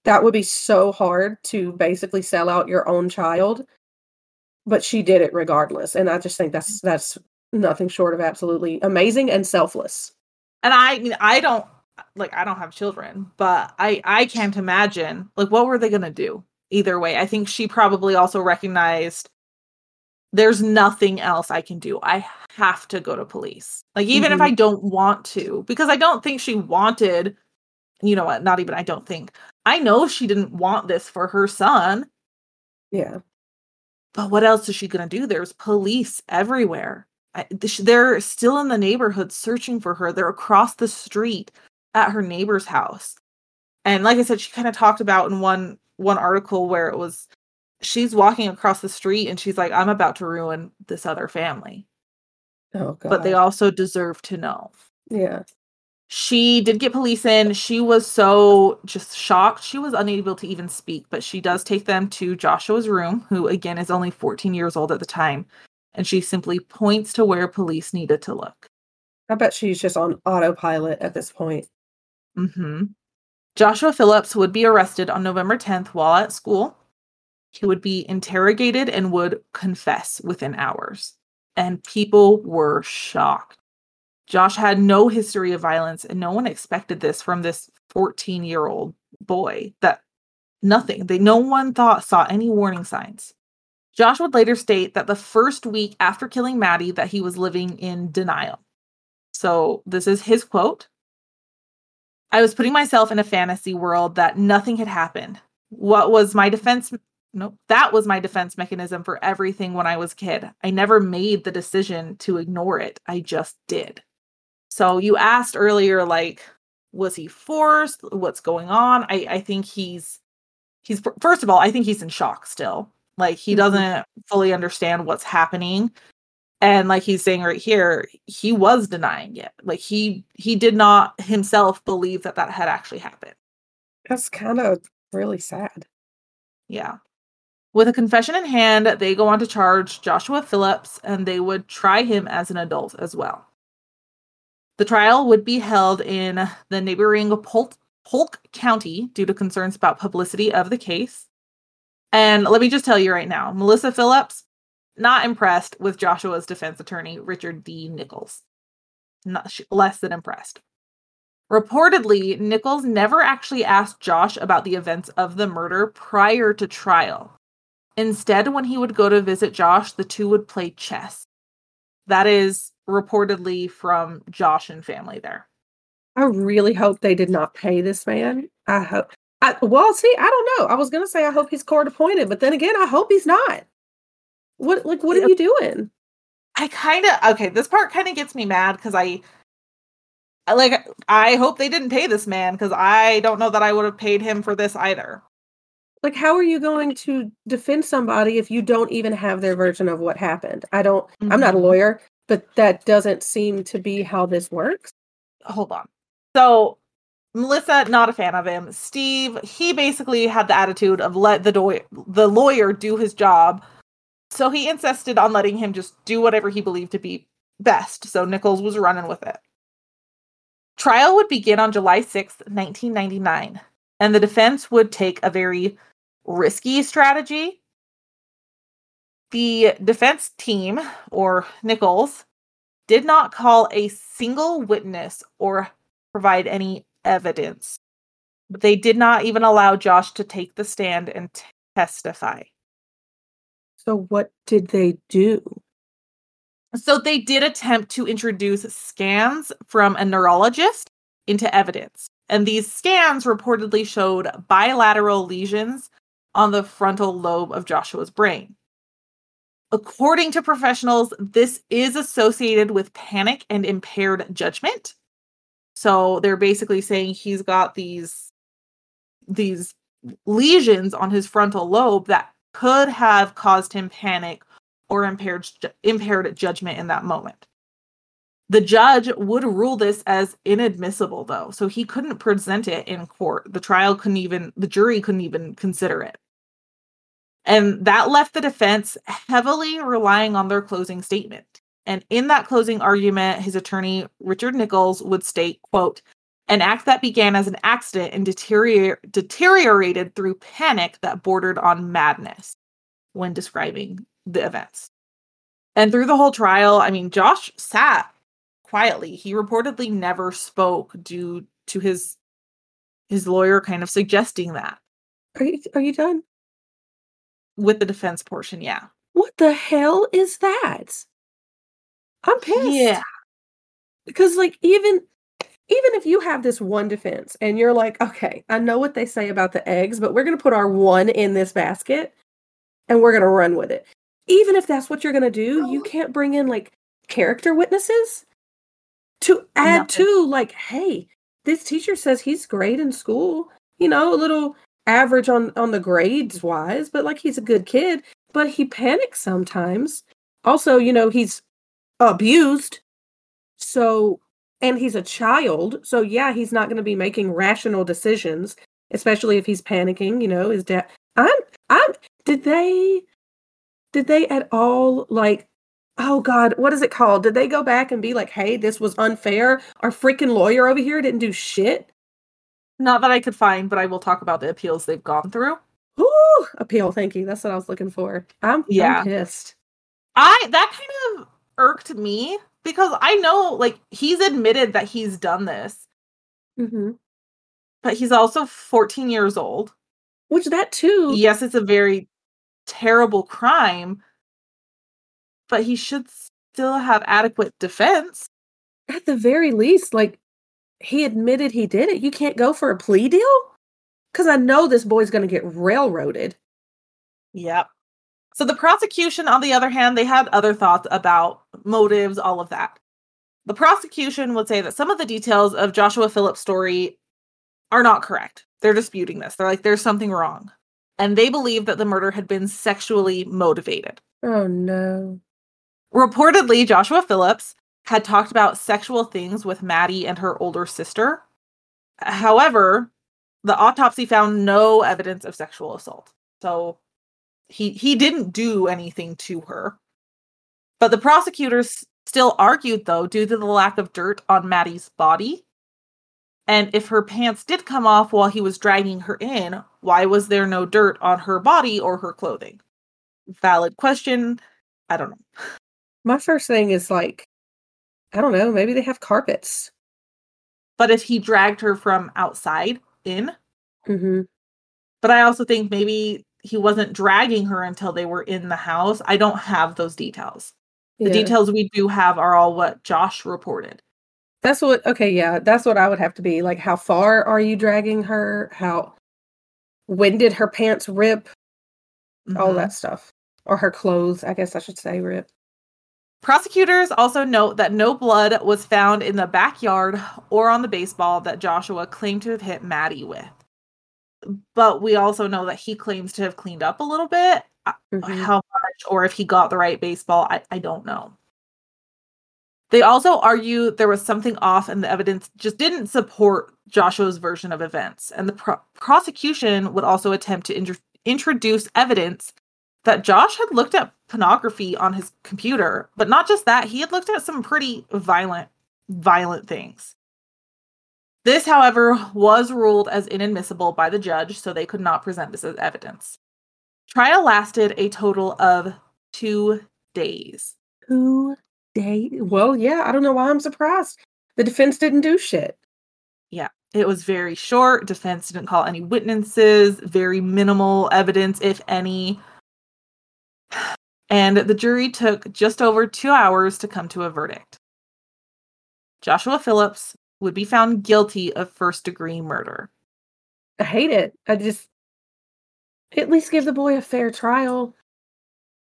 that would be so hard to basically sell out your own child but she did it regardless and i just think that's that's nothing short of absolutely amazing and selfless and i mean i don't like i don't have children but i i can't imagine like what were they going to do either way i think she probably also recognized there's nothing else i can do i have to go to police. Like even if Mhm. i don't want to because i don't think she wanted you know what not even i don't think i know she didn't want this for her son. Yeah. But what else is she going to do? There's police everywhere. I, they're still in the neighborhood searching for her. They're across the street at her neighbor's house. And like i said she kind of talked about in one one article where it was she's walking across the street and she's like i'm about to ruin this other family oh god but they also deserve to know yeah she did get police in. She was so just shocked. She was unable to even speak, but she does take them to Joshua's room, who again is only 14 years old at the time. And she simply points to where police needed to look. i bet she's just on autopilot at this point hmm Joshua Phillips would be arrested on November 10th while at school. He would be interrogated and would confess within hours. And people were shocked. Josh had no history of violence, and no one expected this from this 14 year old boy. That nothing, they no one thought saw any warning signs. Josh would later state that the first week after killing Maddie that he was living in denial. So this is his quote. I was putting myself in a fantasy world that nothing had happened. What was my defense? No, that was my defense mechanism for everything when I was a kid. I never made the decision to ignore it. I just did. So you asked earlier, like, was he forced? What's going on? I, I think he's he's first of all, I think he's in shock still. Like he Mhm. doesn't fully understand what's happening. And like he's saying right here, he was denying it. Like he he did not himself believe that that had actually happened. That's kind of really sad. Yeah. With a confession in hand, they go on to charge Joshua Phillips and they would try him as an adult as well. The trial would be held in the neighboring Polk, Polk County due to concerns about publicity of the case. And let me just tell you right now, Melissa Phillips, not impressed with Joshua's defense attorney, Richard D. Nichols. Not less than impressed. Reportedly, Nichols never actually asked Josh about the events of the murder prior to trial. Instead, when he would go to visit Josh, the two would play chess. That is reportedly from Josh and family there. I really hope they did not pay this man. I hope. I, well, see, I don't know. I was gonna say I hope he's court appointed, but then again, I hope he's not. What like what are you doing? I kind of okay. This part kind of gets me mad because I, I like. I hope they didn't pay this man because I don't know that I would have paid him for this either. Like, how are you going to defend somebody if you don't even have their version of what happened? I don't. I'm not a Mhm. lawyer, but that doesn't seem to be how this works. Hold on. So Melissa, not a fan of him. Steve, he basically had the attitude of let the do- the lawyer do his job. So he insisted on letting him just do whatever he believed to be best. So Nichols was running with it. Trial would begin on July 6th, 1999, and the defense would take a very risky strategy. The defense team, or Nichols, did not call a single witness or provide any evidence. But they did not even allow Josh to take the stand and t- testify. So, what did they do? So they did attempt to introduce scans from a neurologist into evidence. And these scans reportedly showed bilateral lesions on the frontal lobe of Joshua's brain. According to professionals, this is associated with panic and impaired judgment. So they're basically saying he's got these these lesions on his frontal lobe that could have caused him panic or impaired impaired judgment in that moment. The judge would rule this as inadmissible though, so he couldn't present it in court. The trial couldn't even the jury couldn't even consider it. And that left the defense heavily relying on their closing statement. And in that closing argument, his attorney Richard Nichols would state, quote, an act that began as an accident and deterior- deteriorated through panic that bordered on madness when describing the events. And through the whole trial, I mean, Josh sat quietly. He reportedly never spoke due to his his lawyer kind of suggesting that Are you are you done? with the defense portion. Yeah. What the hell is that? I'm pissed. Yeah. Because like even even if you have this one defense and you're like, okay, I know what they say about the eggs, but we're gonna put our one in this basket and we're gonna run with it. Even if that's what you're gonna do, you can't bring in like character witnesses to add Nothing. to like, hey, this teacher says he's great in school, you know, a little average on on the grades wise, but like he's a good kid, but he panics sometimes. Also, you know, he's abused. So, and he's a child. So, yeah, he's not going to be making rational decisions, especially if he's panicking, you know, his dad. I'm, I'm, did they, did they at all like, oh God, what is it called? Did they go back and be like, hey, this was unfair? Our freaking lawyer over here didn't do shit? Not that I could find, but I will talk about the appeals they've gone through. Ooh, appeal. Thank you. That's what I was looking for. I'm, Yeah. I'm pissed. I that kind of irked me because I know like he's admitted that he's done this, hmm but he's also 14 years old. Which that too. Yes, it's a very terrible crime, but he should still have adequate defense. at the very least, like he admitted he did it. You can't go for a plea deal? Because I know this boy's going to get railroaded. Yep. So the prosecution, on the other hand, they had other thoughts about motives, all of that. The prosecution would say that some of the details of Joshua Phillips' story are not correct. They're disputing this. They're like, there's something wrong. And they believe that the murder had been sexually motivated. Oh no. Reportedly, Joshua Phillips had talked about sexual things with Maddie and her older sister. However, the autopsy found no evidence of sexual assault. So he he didn't do anything to her. But the prosecutors still argued though due to the lack of dirt on Maddie's body. And if her pants did come off while he was dragging her in, why was there no dirt on her body or her clothing? Valid question. I don't know. My first thing is like, I don't know, maybe they have carpets. But if he dragged her from outside in, Mm-hmm. but I also think maybe he wasn't dragging her until they were in the house. I don't have those details. The Yeah. details we do have are all what Josh reported. That's what okay, yeah, that's what I would have to be. Like how far are you dragging her? How when did her pants rip? All Mhm. that stuff. Or her clothes, I guess I should say rip. Prosecutors also note that no blood was found in the backyard or on the baseball that Joshua claimed to have hit Maddie with. But we also know that he claims to have cleaned up a little bit. Uh, Mhm. How much, or if he got the right baseball, I, I don't know. They also argue there was something off and the evidence just didn't support Joshua's version of events. And the pro- prosecution would also attempt to intro- introduce evidence that Josh had looked at pornography on his computer, but not just that, he had looked at some pretty violent, violent things. This, however, was ruled as inadmissible by the judge, so they could not present this as evidence. Trial lasted a total of two days. Two days. Well, yeah, I don't know why I'm surprised. The defense didn't do shit. Yeah, it was very short. Defense didn't call any witnesses, very minimal evidence, if any. And the jury took just over two hours to come to a verdict. Joshua Phillips would be found guilty of first degree murder. I hate it. I just at least give the boy a fair trial.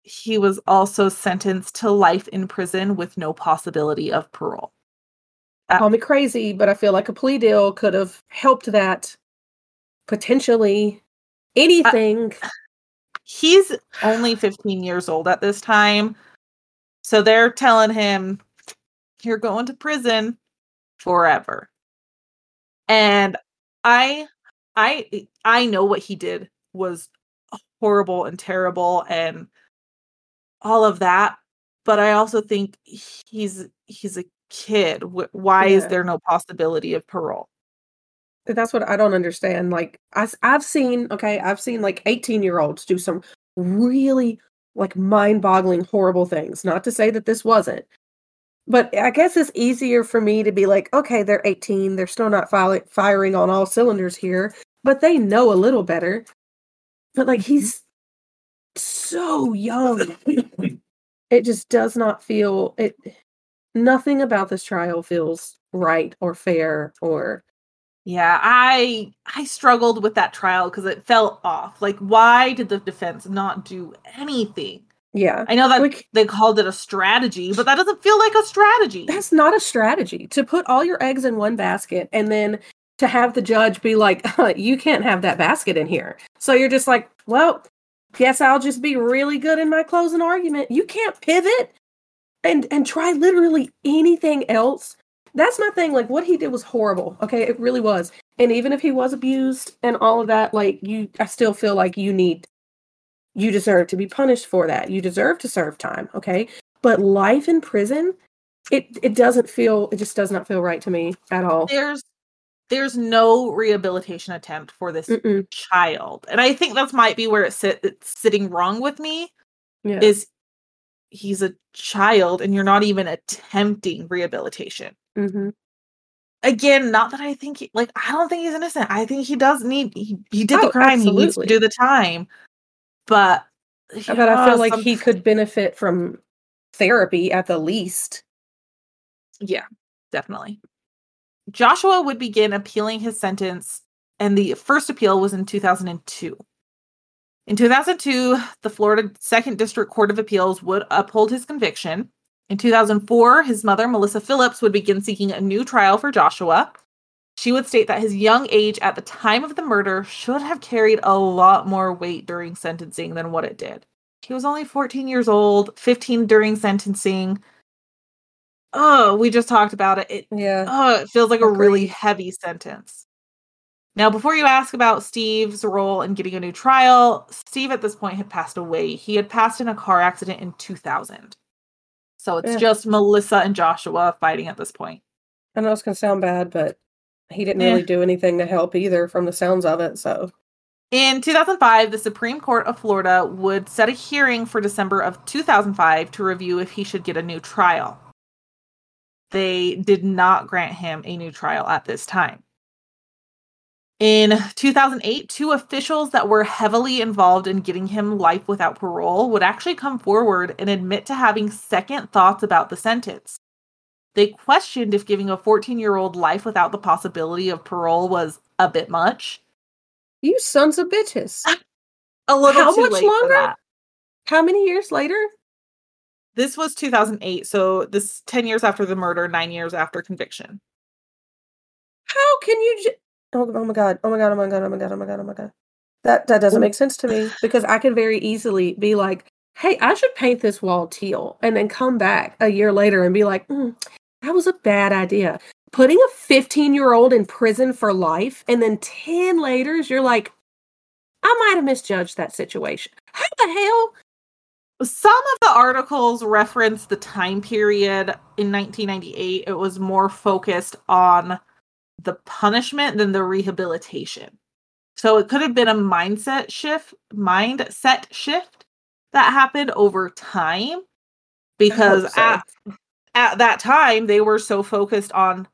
He was also sentenced to life in prison with no possibility of parole. Uh, Call me crazy, but I feel like a plea deal could have helped that potentially. Anything. He's only 15 years old at this time. So they're telling him, you're going to prison forever. And I I I know what he did was horrible and terrible and all of that, but I also think he's he's a kid. Wh- Why is there no possibility of parole? That's what I don't understand. Like I, have seen, okay, I've seen like 18 year olds do some really like mind boggling, horrible things. Not to say that this wasn't, but I guess it's easier for me to be like, okay, they're 18, they're still not fili- firing on all cylinders here, but they know a little better. But like mm-hmm. he's so young. it just does not feel it. Nothing about this trial feels right or fair or Yeah, I I struggled with that trial because it felt off. Like, why did the defense not do anything? yeah. I know that Like- they called it a strategy, but that doesn't feel like a strategy. That's not a strategy to put all your eggs in one basket and then to have the judge be like, you can't have that basket in here. So you're just like, well, guess I'll just be really good in my closing argument. You can't pivot and and try literally anything else. That's my thing. Like what he did was horrible. Okay, it really was. And even if he was abused and all of that, like you, I still feel like you need, you deserve to be punished for that. You deserve to serve time. Okay, but life in prison, it it doesn't feel. It just does not feel right to me at all. there's there's no rehabilitation attempt for this Mm-mm. child, and I think that's might be where it sit it's sitting wrong with me. Yeah. Is he's a child, and you're not even attempting rehabilitation. hmm Again, not that I think he, like I don't think he's innocent. I think he does need he, he did the Oh, crime. He needs to do the time, but But I feel like some- he could benefit from therapy at the least. Yeah, definitely. Joshua would begin appealing his sentence, and the first appeal was in 2002. In 2002, the Florida Second District Court of Appeals would uphold his conviction. In 2004, his mother, Melissa Phillips, would begin seeking a new trial for Joshua. She would state that his young age at the time of the murder should have carried a lot more weight during sentencing than what it did. He was only 14 years old, 15 during sentencing. Oh, we just talked about it. it Yeah. oh, it feels like a really heavy sentence. Now, before you ask about Steve's role in getting a new trial, Steve at this point had passed away. He had passed in a car accident in 2000. So it's Yeah. just Melissa and Joshua fighting at this point. I know it's gonna sound bad, but he didn't Eh. really do anything to help either from the sounds of it. So In 2005, the Supreme Court of Florida would set a hearing for December of 2005 to review if he should get a new trial. They did not grant him a new trial at this time. In 2008, two officials that were heavily involved in getting him life without parole would actually come forward and admit to having second thoughts about the sentence. They questioned if giving a 14 year old life without the possibility of parole was a bit much. you sons of bitches. A little How too much longer? How many years later? This was 2008, so this 10 years after the murder, 9 years after conviction. How can you? J- oh, oh my god! Oh my god! Oh my god! Oh my god! Oh my god! Oh my god! That that doesn't make sense to me because I could very easily be like, "Hey, I should paint this wall teal," and then come back a year later and be like, "Mm, "That was a bad idea." Putting a 15 year old in prison for life, and then 10 later, you're like, "I might have misjudged that situation." How the hell? Some of the articles reference the time period in 1998. It was more focused on the punishment than the rehabilitation. So it could have been a mindset shift, mindset shift that happened over time because so. at, at that time they were so focused on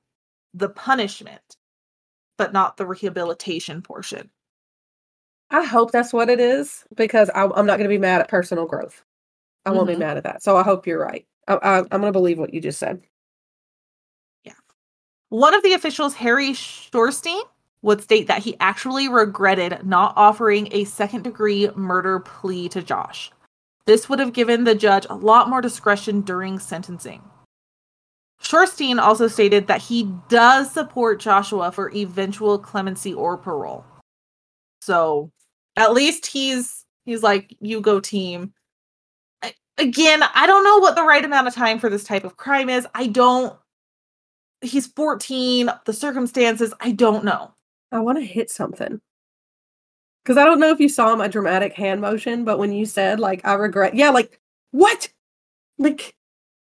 the punishment but not the rehabilitation portion. I hope that's what it is because I, I'm not going to be mad at personal growth. I won't Mhm. be mad at that. So I hope you're right. I, I, I'm going to believe what you just said. One of the officials, Harry Shorstein, would state that he actually regretted not offering a second degree murder plea to Josh. This would have given the judge a lot more discretion during sentencing. Shorstein also stated that he does support Joshua for eventual clemency or parole. So at least he's he's like, you go team. I- Again, I don't know what the right amount of time for this type of crime is. I don't he's 14 the circumstances i don't know I want to hit something. Because I don't know if you saw my dramatic hand motion, but when you said, like, I regret, yeah, like, what? Like,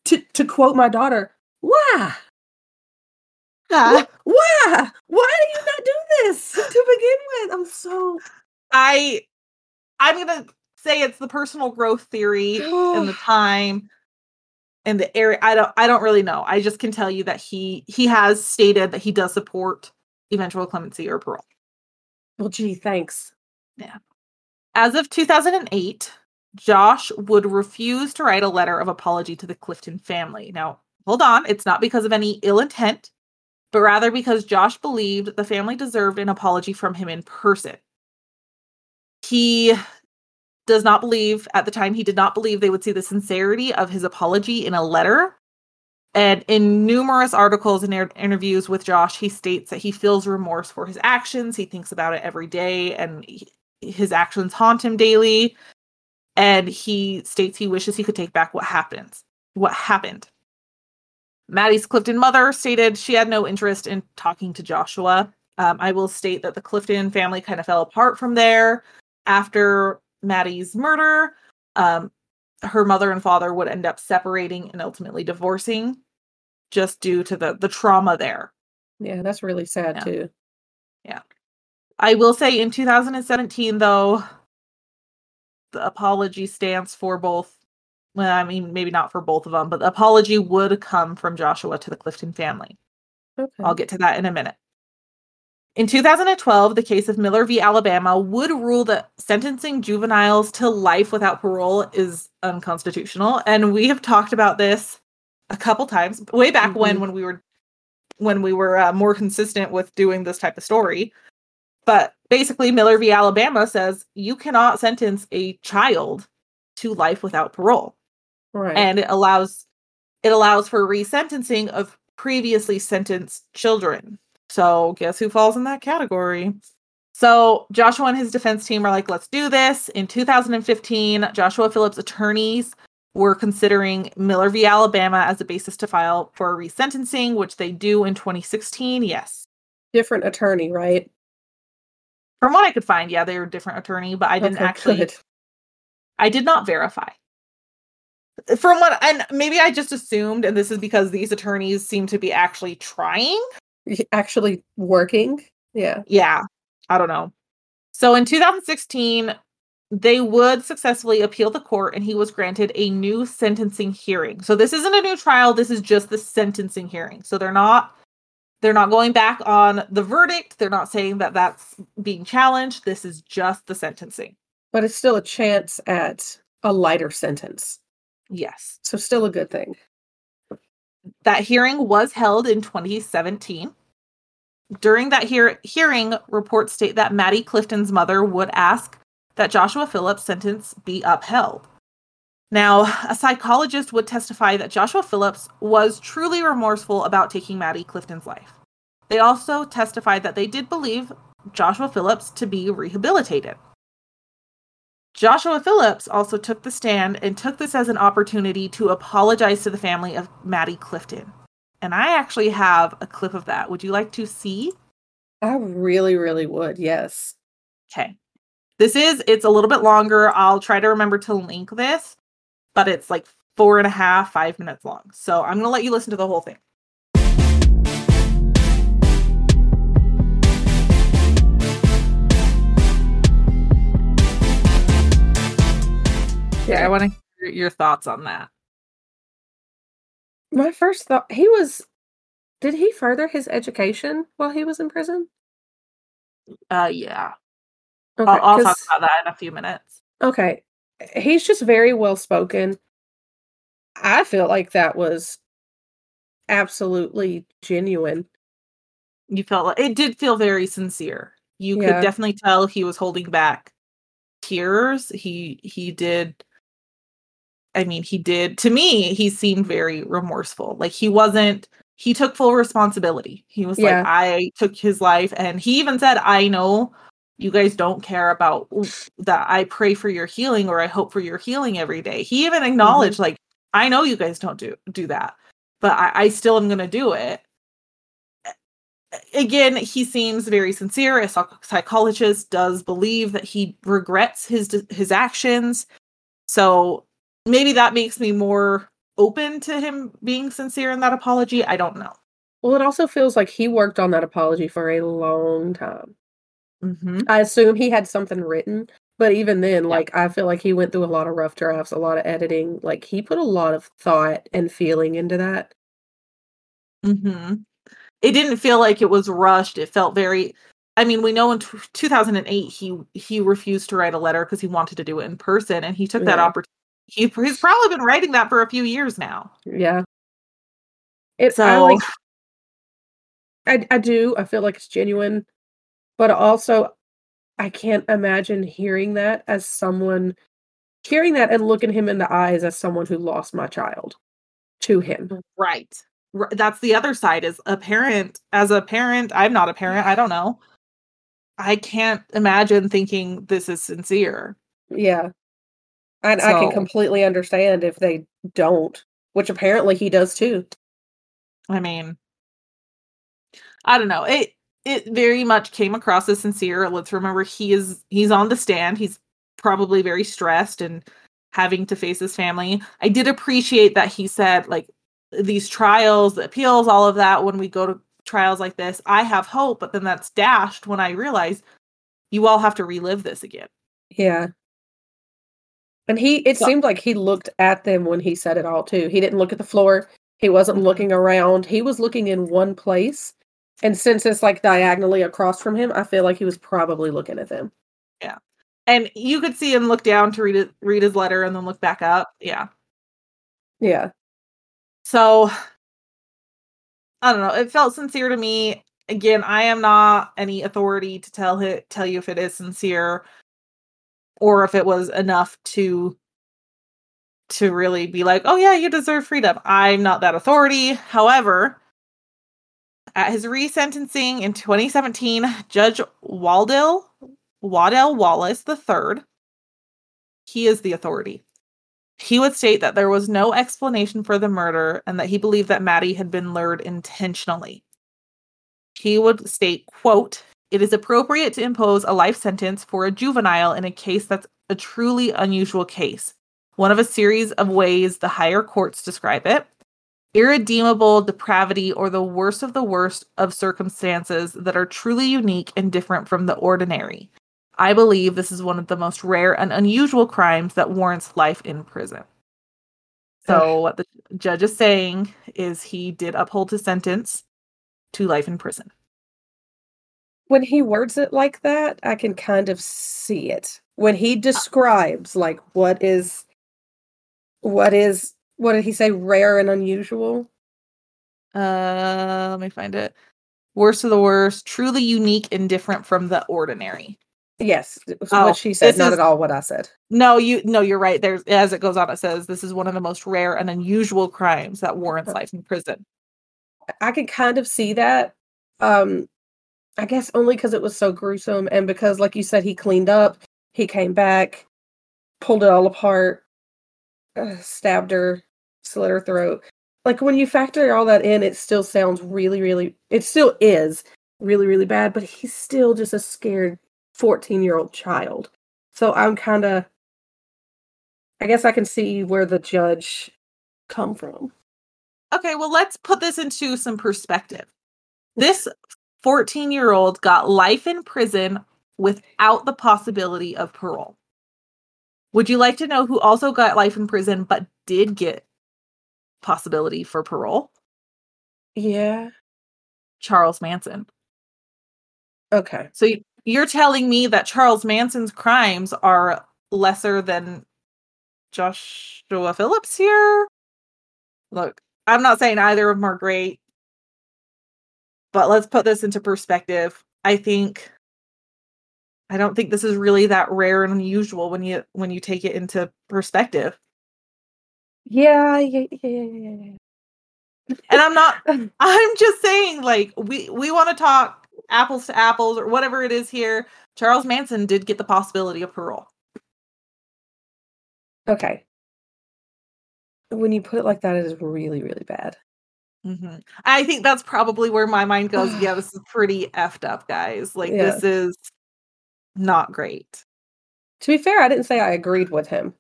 to, to quote my daughter, why? Uh, Wh- Why? Why do you not do this to begin with? I'm so. i i'm gonna say it's the personal growth theory and the time and the area i don't i don't really know i just can tell you that he he has stated that he does support eventual clemency or parole Well, gee, thanks. Yeah. As of 2008 josh would refuse to write a letter of apology to the clifton family now hold on it's not because of any ill intent but rather because josh believed the family deserved an apology from him in person he does not believe at the time he did not believe they would see the sincerity of his apology in a letter. And in numerous articles and interviews with josh he states that he feels remorse for his actions. He thinks about it every day and he- his actions haunt him daily. And he states he wishes he could take back what happens what happened. Maddie's clifton mother stated she had no interest in talking to joshua. Um, i will state that the clifton family kind of fell apart from there. After maddie's murder um, her mother and father would end up separating and ultimately divorcing just due to the the trauma there Yeah, that's really sad Yeah. too. Yeah. I will say in 2017, though, the apology stands for both. Well, I mean, maybe not for both of them, but the apology would come from Joshua to the Clifton family. Okay. I'll get to that in a minute. In 2012, the case of Miller v. Alabama would rule that sentencing juveniles to life without parole is unconstitutional. And we have talked about this a couple times way back when, Mhm. when we were when we were uh, more consistent with doing this type of story. But basically, Miller v. Alabama says you cannot sentence a child to life without parole, Right. and it allows it allows for resentencing of previously sentenced children. So guess who falls in that category? So Joshua and his defense team are like, let's do this. In 2015, Joshua Phillips' attorneys were considering Miller v. Alabama as a basis to file for a resentencing, which they do in 2016. Yes. Different attorney, right? From what I could find, yeah, they were a different attorney, but I didn't Okay, actually good. I did not verify. From what and maybe I just assumed, and this is because these attorneys seem to be actually trying. Actually working. Yeah. Yeah, I don't know. So in 2016, they would successfully appeal the court and he was granted a new sentencing hearing. So this isn't a new trial, this is just the sentencing hearing. So they're not they're not going back on the verdict. They're not saying that that's being challenged. This is just the sentencing. But it's still a chance at a lighter sentence. Yes. So still a good thing. That hearing was held in 2017. During that hear- hearing, reports state that Maddie Clifton's mother would ask that Joshua Phillips' sentence be upheld. Now, a psychologist would testify that Joshua Phillips was truly remorseful about taking Maddie Clifton's life. They also testified that they did believe Joshua Phillips to be rehabilitated. Joshua Phillips also took the stand and took this as an opportunity to apologize to the family of Maddie Clifton. And I actually have a clip of that. Would you like to see? I really, really would. Yes. Okay. This is, it's a little bit longer. I'll try to remember to link this, but it's like four and a half, five minutes long. So I'm going to let you listen to the whole thing. Yeah, I want to hear your thoughts on that. My first thought he was did he further his education while he was in prison? Uh, yeah. Okay, I'll, I'll talk about that in a few minutes. okay. He's just very well spoken. I feel like that was absolutely genuine. You felt like it did feel very sincere. You Yeah. could definitely tell he was holding back tears. He he did I mean, he did to me, he seemed very remorseful. Like he wasn't he took full responsibility. He was Yeah. like I took his life and he even said I know you guys don't care about that I pray for your healing or I hope for your healing every day. He even mm-hmm. acknowledged like I know you guys don't do do that, but I, I still am gonna do it again he seems very sincere a psychologist does believe that he regrets his his actions so maybe that makes me more open to him being sincere in that apology i don't know Well, it also feels like he worked on that apology for a long time. mm-hmm. I assume he had something written, but even then, Yeah. like I feel like he went through a lot of rough drafts, a lot of editing. Like he put a lot of thought and feeling into that. Mm-hmm. it didn't feel like it was rushed it felt very i mean we know in t- 2008 he he refused to write a letter because he wanted to do it in person and he took that opportunity he, he's probably been writing that for a few years now Yeah. It so I like I I do. I feel like it's genuine, but also I can't imagine hearing that as someone hearing that and looking him in the eyes as someone who lost my child to him. Right. That's the other side is a parent as a parent, I'm not a parent, I don't know. I can't imagine thinking this is sincere. Yeah. And I can completely understand if they don't, which apparently he does too. I mean I don't know. It it very much came across as sincere. Let's remember he is he's on the stand. He's probably very stressed and having to face his family. I did appreciate that he said like these trials, the appeals, all of that when we go to trials like this, I have hope, but then that's dashed when I realize you all have to relive this again. Yeah. And he it seemed like he looked at them when he said it all too. He didn't look at the floor. He wasn't Mhm. looking around. He was looking in one place. And since it's like diagonally across from him, I feel like he was probably looking at them. Yeah. And you could see him look down to read it, read his letter and then look back up. Yeah. Yeah. So I don't know. It felt sincere to me. Again, I am not any authority to tell it tell you if it is sincere or if it was enough to to really be like, "Oh yeah, you deserve freedom." I'm not that authority. However, at his resentencing in 2017, Judge Waldell Waddell Wallace III, he is the authority. He would state that there was no explanation for the murder and that he believed that Maddie had been lured intentionally. He would state, quote, it is appropriate to impose a life sentence for a juvenile in a case that's a truly unusual case, one of a series of ways the higher courts describe it. Irredeemable depravity or the worst of the worst of circumstances that are truly unique and different from the ordinary. I believe this is one of the most rare and unusual crimes that warrants life in prison. So, what the judge is saying is he did uphold his sentence to life in prison. When he words it like that, I can kind of see it. When he describes like what is what is what did he say rare and unusual? Uh, let me find it. Worst of the worst, truly unique and different from the ordinary. Yes, Oh, what she said, not is- at all what I said. No, you no, you're right. There's as it goes on, it says this is one of the most rare and unusual crimes that warrants life in prison. I can kind of see that. Um, I guess only because it was so gruesome and because, like you said, he cleaned up, he came back, pulled it all apart, uh, stabbed her, slit her throat. Like when you factor all that in, it still sounds really, really. It still is really, really bad. But he's still just a scared fourteen-year-old child. So I'm kind of. I guess I can see where the judge come from. Okay, well, let's put this into some perspective. This 14 year old got life in prison without the possibility of parole. Would you like to know who also got life in prison but did get possibility for parole? Yeah. Charles Manson. Okay. So you're telling me that Charles Manson's crimes are lesser than Joshua Phillips here? Look, I'm not saying either of them are great, but let's put this into perspective. I think I don't think this is really that rare and unusual when you when you take it into perspective. Yeah, yeah, yeah, yeah, yeah, yeah. And I'm not um, I'm just saying like we we want to talk apples to apples or whatever it is here. Charles Manson did get the possibility of parole. Okay. When you put it like that, it is really, really bad. Hmm I think that's probably where my mind goes. Yeah, this is pretty effed up, guys. Like Yeah. this is not great. To be fair, I didn't say I agreed with him.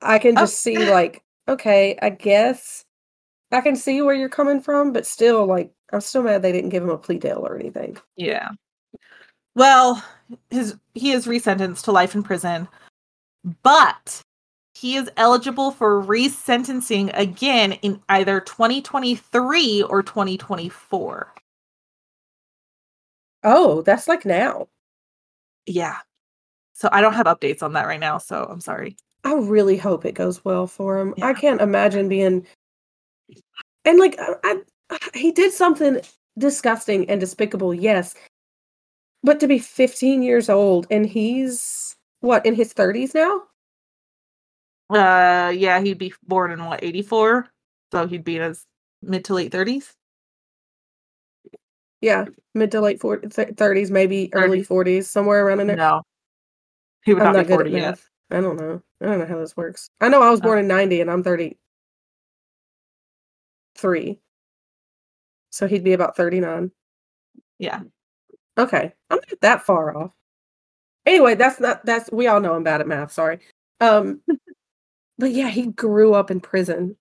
I can Oh. just see, like, okay, I guess I can see where you're coming from, but still, like, I'm still mad they didn't give him a plea deal or anything. Yeah. Well, his he is resentenced to life in prison, but he is eligible for resentencing again in either 2023 or 2024. Oh, that's like now. Yeah. So I don't have updates on that right now, so I'm sorry. I really hope it goes well for him. I can't imagine being and like I, I he did something disgusting and despicable, yes. But to be 15 years old and he's what in his 30s now? Uh yeah, he'd be born in what, 84? So he'd be in his mid to late 30s. Yeah, mid to late 40, thir- 30s, maybe early 40s, somewhere around in there. No. He would I'm not, not be good 40 at yet. I don't know. I don't know how this works. I know I was Oh. born in 90 and I'm 33. So he'd be about 39. Yeah. Okay. I'm not that far off. Anyway, that's not that's we all know I'm bad at math, sorry. Um but yeah, he grew up in prison.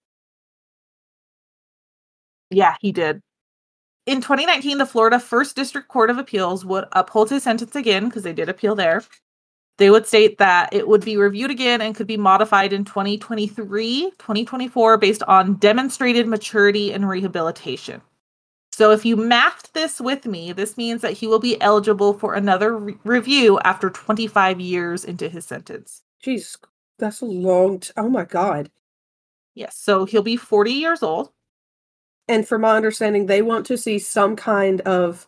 Yeah, he did. In 2019, the Florida First District Court of Appeals would uphold his sentence again because they did appeal there. They would state that it would be reviewed again and could be modified in 2023, 2024 based on demonstrated maturity and rehabilitation. So if you mathed this with me, this means that he will be eligible for another re- review after 25 years into his sentence. Jeez, that's a long t- oh my god. Yes, so he'll be 40 years old. and from my understanding, they want to see some kind of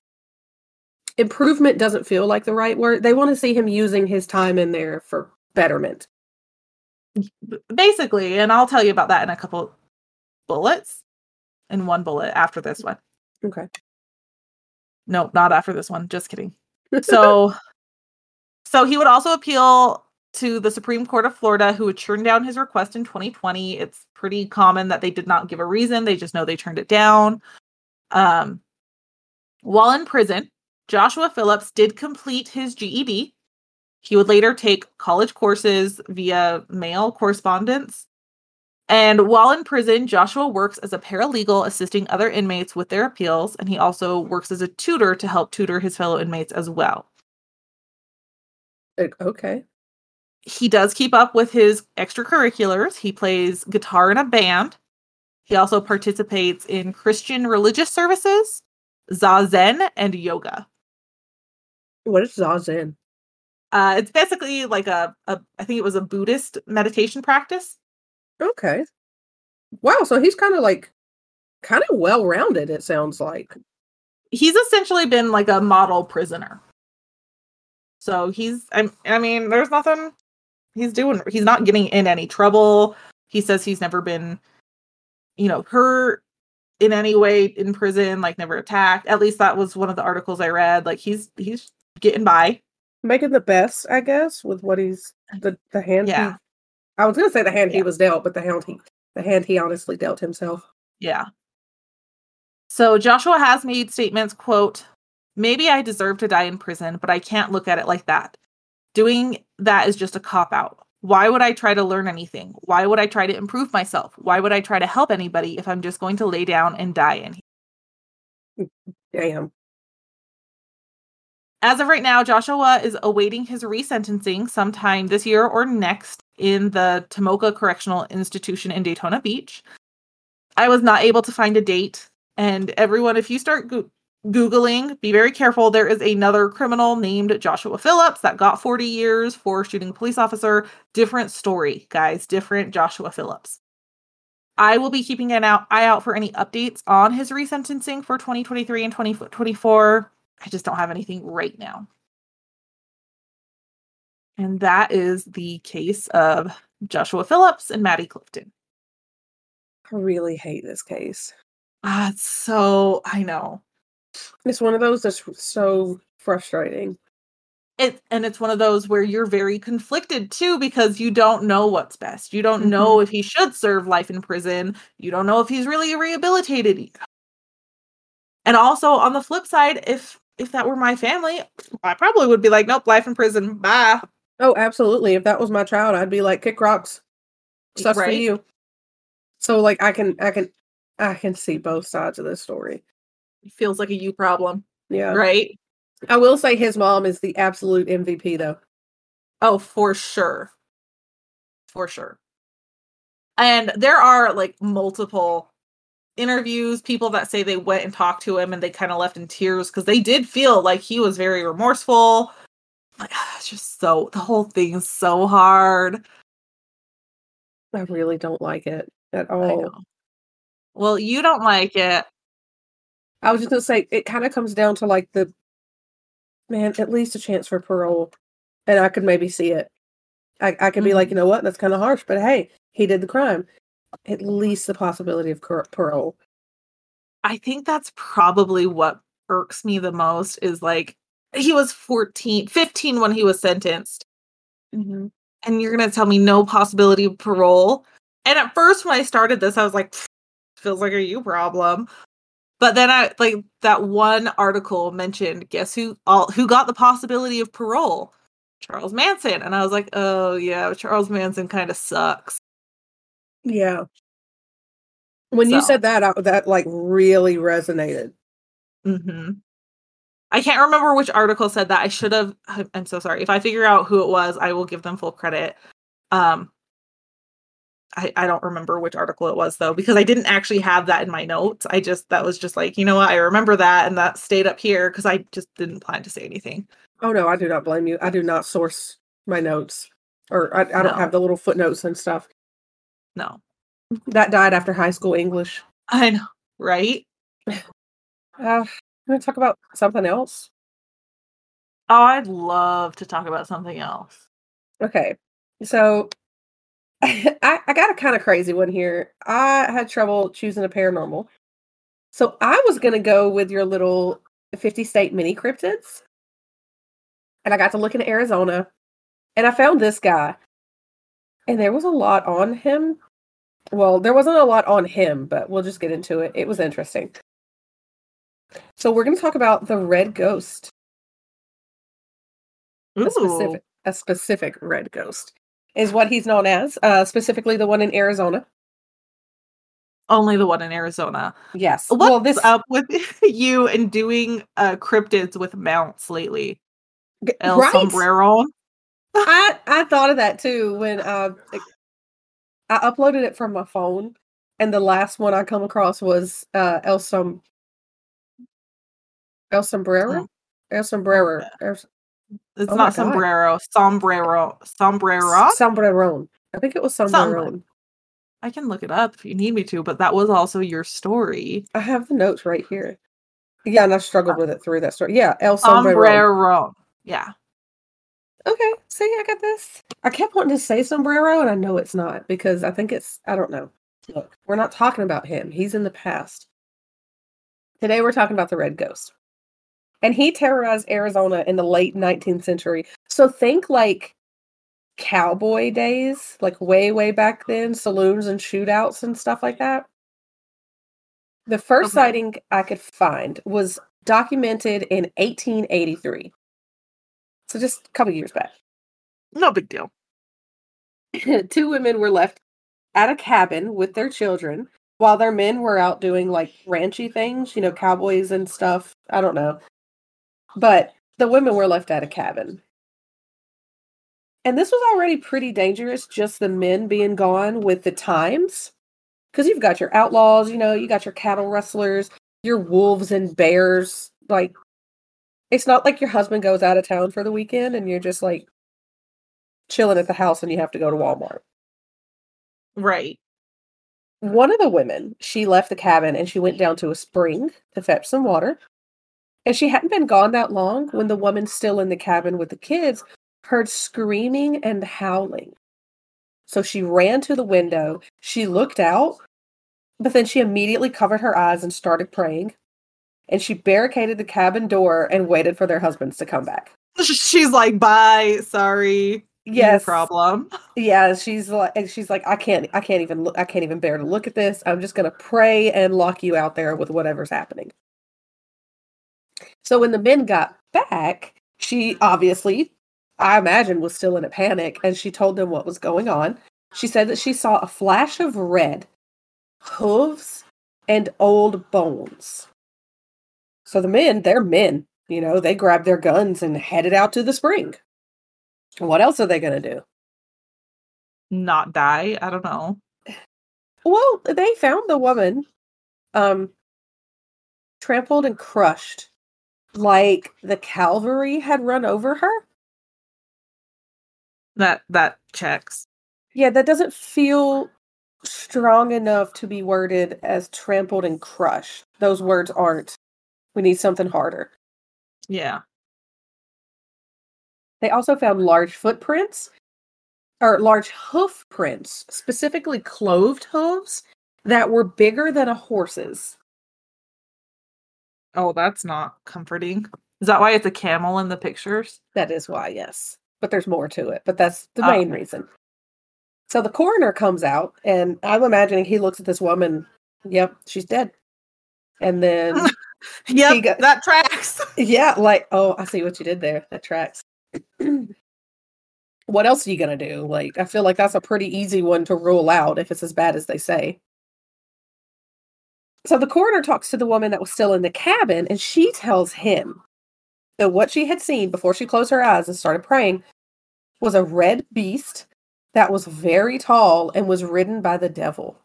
improvement. Doesn't feel like the right word. They want to see him using his time in there for betterment. Basically, and I'll tell you about that in a couple bullets. In one bullet after this one. Okay. No, not after this one. Just kidding. So, so he would also appeal to the Supreme Court of Florida, who had turned down his request in 2020. It's pretty common that they did not give a reason; they just know they turned it down. Um, while in prison, Joshua Phillips did complete his GED. He would later take college courses via mail correspondence. And while in prison, Joshua works as a paralegal assisting other inmates with their appeals, and he also works as a tutor to help tutor his fellow inmates as well. Okay. He does keep up with his extracurriculars. He plays guitar in a band. He also participates in Christian religious services, zazen, and yoga. What is zazen? Uh, it's basically like a, a, I think it was a Buddhist meditation practice. Okay. Wow, so he's kind of like kind of well rounded, it sounds like. He's essentially been like a model prisoner. So he's I, I mean, there's nothing he's doing he's not getting in any trouble. He says he's never been, you know, hurt in any way in prison, like never attacked. At least that was one of the articles I read. Like he's he's getting by. Making the best, I guess, with what he's the the hand Yeah. he I was gonna say the hand he was dealt, but the hand he the hand he honestly dealt himself. Yeah. So Joshua has made statements, quote, maybe I deserve to die in prison, but I can't look at it like that. Doing that is just a cop out. Why would I try to learn anything? Why would I try to improve myself? Why would I try to help anybody if I'm just going to lay down and die in here? Damn. As of right now, Joshua is awaiting his resentencing sometime this year or next in the Tomoka Correctional Institution in Daytona Beach. I was not able to find a date. And everyone, if you start go- Googling, be very careful. There is another criminal named Joshua Phillips that got 40 years for shooting a police officer. Different story, guys. Different Joshua Phillips. I will be keeping an eye out for any updates on his resentencing for 2023 and 2024. I just don't have anything right now. And that is the case of Joshua Phillips and Maddie Clifton. I really hate this case. Ah, it's so I know. It's one of those that's so frustrating. It and it's one of those where you're very conflicted too because you don't know what's best. You don't know mm-hmm. if he should serve life in prison. You don't know if he's really rehabilitated. And also on the flip side, if if that were my family, I probably would be like, nope, life in prison. Bye. Oh, absolutely. If that was my child, I'd be like, kick rocks. Stuff for you. So like I can I can I can see both sides of this story. Feels like a you problem, Yeah. right? I will say his mom is the absolute MVP though. Oh, for sure. For sure. And there are like multiple interviews, people that say they went and talked to him and they kind of left in tears because they did feel like he was very remorseful. Like, it's just so, the whole thing is so hard. I really don't like it at all. Well, you don't like it. I was just gonna say it kind of comes down to like the man, at least a chance for parole. And I could maybe see it. I, I could be like, you know what, that's kind of harsh, but hey, he did the crime. At least the possibility of parole. I think that's probably what irks me the most is like, he was 14, 15 when he was sentenced. Mm-hmm. and you're gonna tell me no possibility of parole. And at first, when I started this, I was like, feels like a you problem. But then I like that one article mentioned guess who all who got the possibility of parole? Charles Manson. And I was like, oh yeah, Charles Manson kind of sucks. Yeah. When you said that, I, that like really resonated. hmm I can't remember which article said that. I should have. I'm so sorry. If I figure out who it was, I will give them full credit. Um, I I don't remember which article it was though because I didn't actually have that in my notes. I just that was just like you know what I remember that and that stayed up here because I just didn't plan to say anything. Oh no, I do not blame you. I do not source my notes, or I, I don't No. have the little footnotes and stuff. No, That died after high school English. I know. right? Uh, I'm going to talk about something else. Oh, I'd love to talk about something else. Okay. So I, I got a kind of crazy one here. I had trouble choosing a paranormal. So I was going to go with your little 50 state mini cryptids. And I got to look in Arizona and I found this guy. And there was a lot on him. Well, there wasn't a lot on him, but we'll just get into it. It was interesting. So we're going to talk about the red ghost. A specific, a specific red ghost is what he's known as, uh, specifically the one in Arizona. Only the one in Arizona. Yes. What's well, this up with you and doing uh, cryptids with mounts lately? El right? sombrero. I I thought of that too when uh, I uploaded it from my phone, and the last one I come across was uh, El Som El Sombrero. El Sombrero. El- It's Oh not sombrero, sombrero. Sombrero. Sombrero. I think it was sombrero. I can look it up if you need me to, but that was also your story. I have the notes right here. Yeah, and I struggled uh, with it through that story. Yeah, El Sombrero. Sombrero. Yeah. Okay, see, I got this. I kept wanting to say sombrero, and I know it's not because I think it's, I don't know. Look, we're not talking about him. He's in the past. Today, we're talking about the Red Ghost. And he terrorized Arizona in the late 19th century. So think like cowboy days, like way, way back then, saloons and shootouts and stuff like that. The first Okay. sighting I could find was documented in 1883. So just a couple years back. No big deal. two women were left at a cabin with their children while their men were out doing like ranchy things, you know, cowboys and stuff. I don't know. But the women were left at a cabin. And this was already pretty dangerous, just the men being gone with the times. Because you've got your outlaws, you know, you got your cattle rustlers, your wolves and bears. Like, it's not like your husband goes out of town for the weekend and you're just like chilling at the house and you have to go to Walmart. Right. One of the women, she left the cabin and she went down to a spring to fetch some water. And she hadn't been gone that long when the woman still in the cabin with the kids heard screaming and howling. So she ran to the window. She looked out, but then she immediately covered her eyes and started praying. And she barricaded the cabin door and waited for their husbands to come back. She's like, bye. Sorry. No Yes, problem. yeah she's like she's like i can't i can't even look i can't even bear to look at this i'm just going to pray and lock you out there with whatever's happening so when the men got back she obviously i imagine was still in a panic and she told them what was going on she said that she saw a flash of red hooves and old bones so the men they're men you know they grabbed their guns and headed out to the spring what else are they going to do Not die. I don't know. Well, they found the woman um trampled and crushed like the cavalry had run over her. That that checks. Yeah, that doesn't feel strong enough to be worded as trampled and crushed. Those words aren't. We need something harder. Yeah. They also found large footprints or large hoof prints, specifically cloved hooves that were bigger than a horse's. Oh, that's not comforting. Is that why it's a camel in the pictures? That is why, yes. But there's more to it, but that's the Oh. main reason. So the coroner comes out, and I'm imagining he looks at this woman. Yep, she's dead. And then, Yep, got- that tracks. yeah, like, oh, I see what you did there. That tracks. what else are you going to do? Like, I feel like that's a pretty easy one to rule out if it's as bad as they say. So the coroner talks to the woman that was still in the cabin, and she tells him that what she had seen before she closed her eyes and started praying was a red beast that was very tall and was ridden by the devil.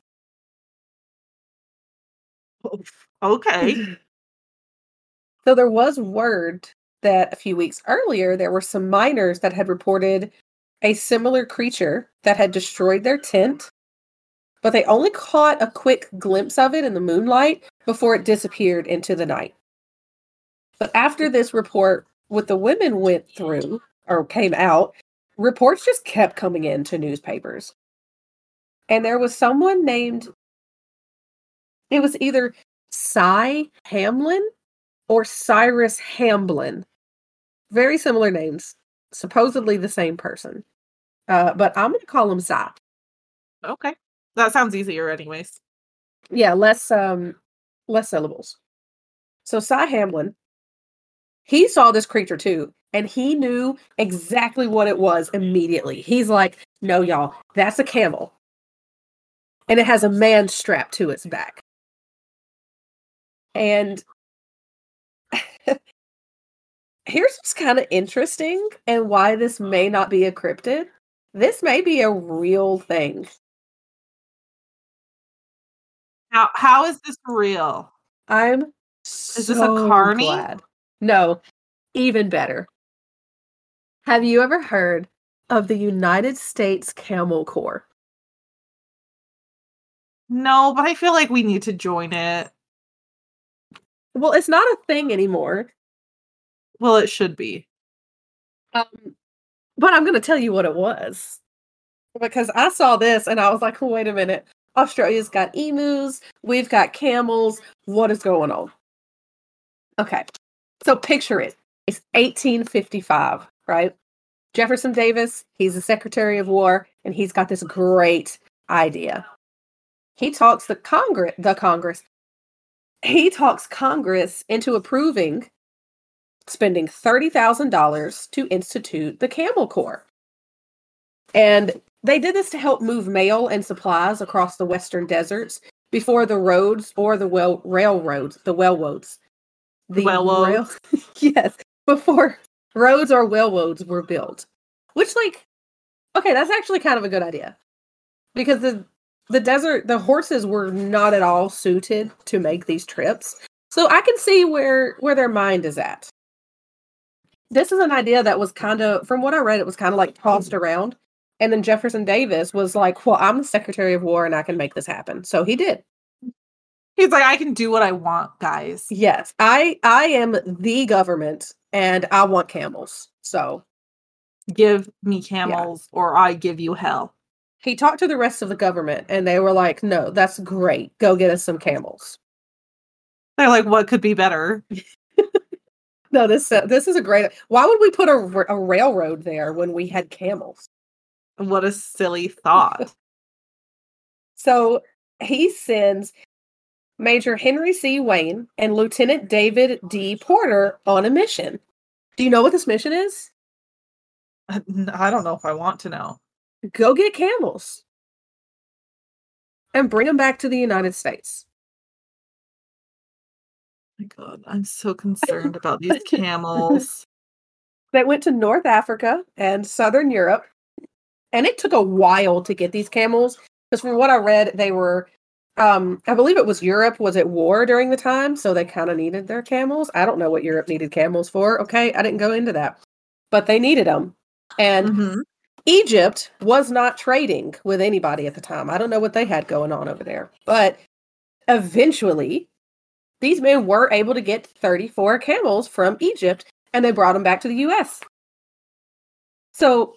okay. So there was word that a few weeks earlier there were some miners that had reported a similar creature that had destroyed their tent, but they only caught a quick glimpse of it in the moonlight before it disappeared into the night. But after this report, what the women went through or came out, reports just kept coming into newspapers. And there was someone named, it was either Cy Hamlin or Cyrus Hamblin. Very similar names, supposedly the same person. Uh, but I'm going to call him Cy. Okay. That sounds easier anyways. Yeah, less um less syllables. So Cy Hamlin, he saw this creature too, and he knew exactly what it was immediately. He's like, "No, y'all, that's a camel, and it has a man strapped to its back." And here's what's kind of interesting, and why this may not be a cryptid. This may be a real thing. How how is this real? I'm Is this a carny? glad. No, even better. Have you ever heard of the United States Camel Corps? No, but I feel like we need to join it. Well, it's not a thing anymore. Well, it should be. Um, but I'm going to tell you what it was. Because I saw this and I was like, wait a minute. Australia's got emus, we've got camels. What is going on? Okay. So picture it. It's 1855, right? Jefferson Davis, he's the Secretary of War, and he's got this great idea. He talks the Congress, the Congress, he talks Congress into approving spending $30,000 to institute the Camel Corps. And they did this to help move mail and supplies across the western deserts before the roads or the well railroads, the railroads. The Railroads. yes, before roads or railroads were built. Which like okay, that's actually kind of a good idea. Because the the desert the horses were not at all suited to make these trips. So I can see where where their mind is at. This is an idea that was kind of from what I read it was kind of like tossed around and then Jefferson Davis was like, "Well, I'm the Secretary of War and I can make this happen." So he did. He's like, I can do what I want, guys. Yes, I I am the government and I want camels. So Give me camels or I give you hell. he talked to the rest of the government and they were like, "No, that's great. Go get us some camels." They're like, what could be better? No, this uh, this is a great. Why would we put a railroad there when we had camels? What a silly thought. So he sends Major Henry C. Wayne and Lieutenant David D. Porter on a mission. Do you know what this mission is? Uh, I don't know if I want to know. Go get camels and bring them back to the United States. my god, I'm so concerned about these camels. They went to North Africa and Southern Europe, and it took a while to get these camels because, from what I read, they were, um, I believe it was Europe was at war during the time, so they kind of needed their camels. I don't know what Europe needed camels for. Okay, I didn't go into that, but they needed them, and Mhm. Egypt was not trading with anybody at the time. I don't know what they had going on over there, but eventually, these men were able to get 34 camels from Egypt and they brought them back to the US. So,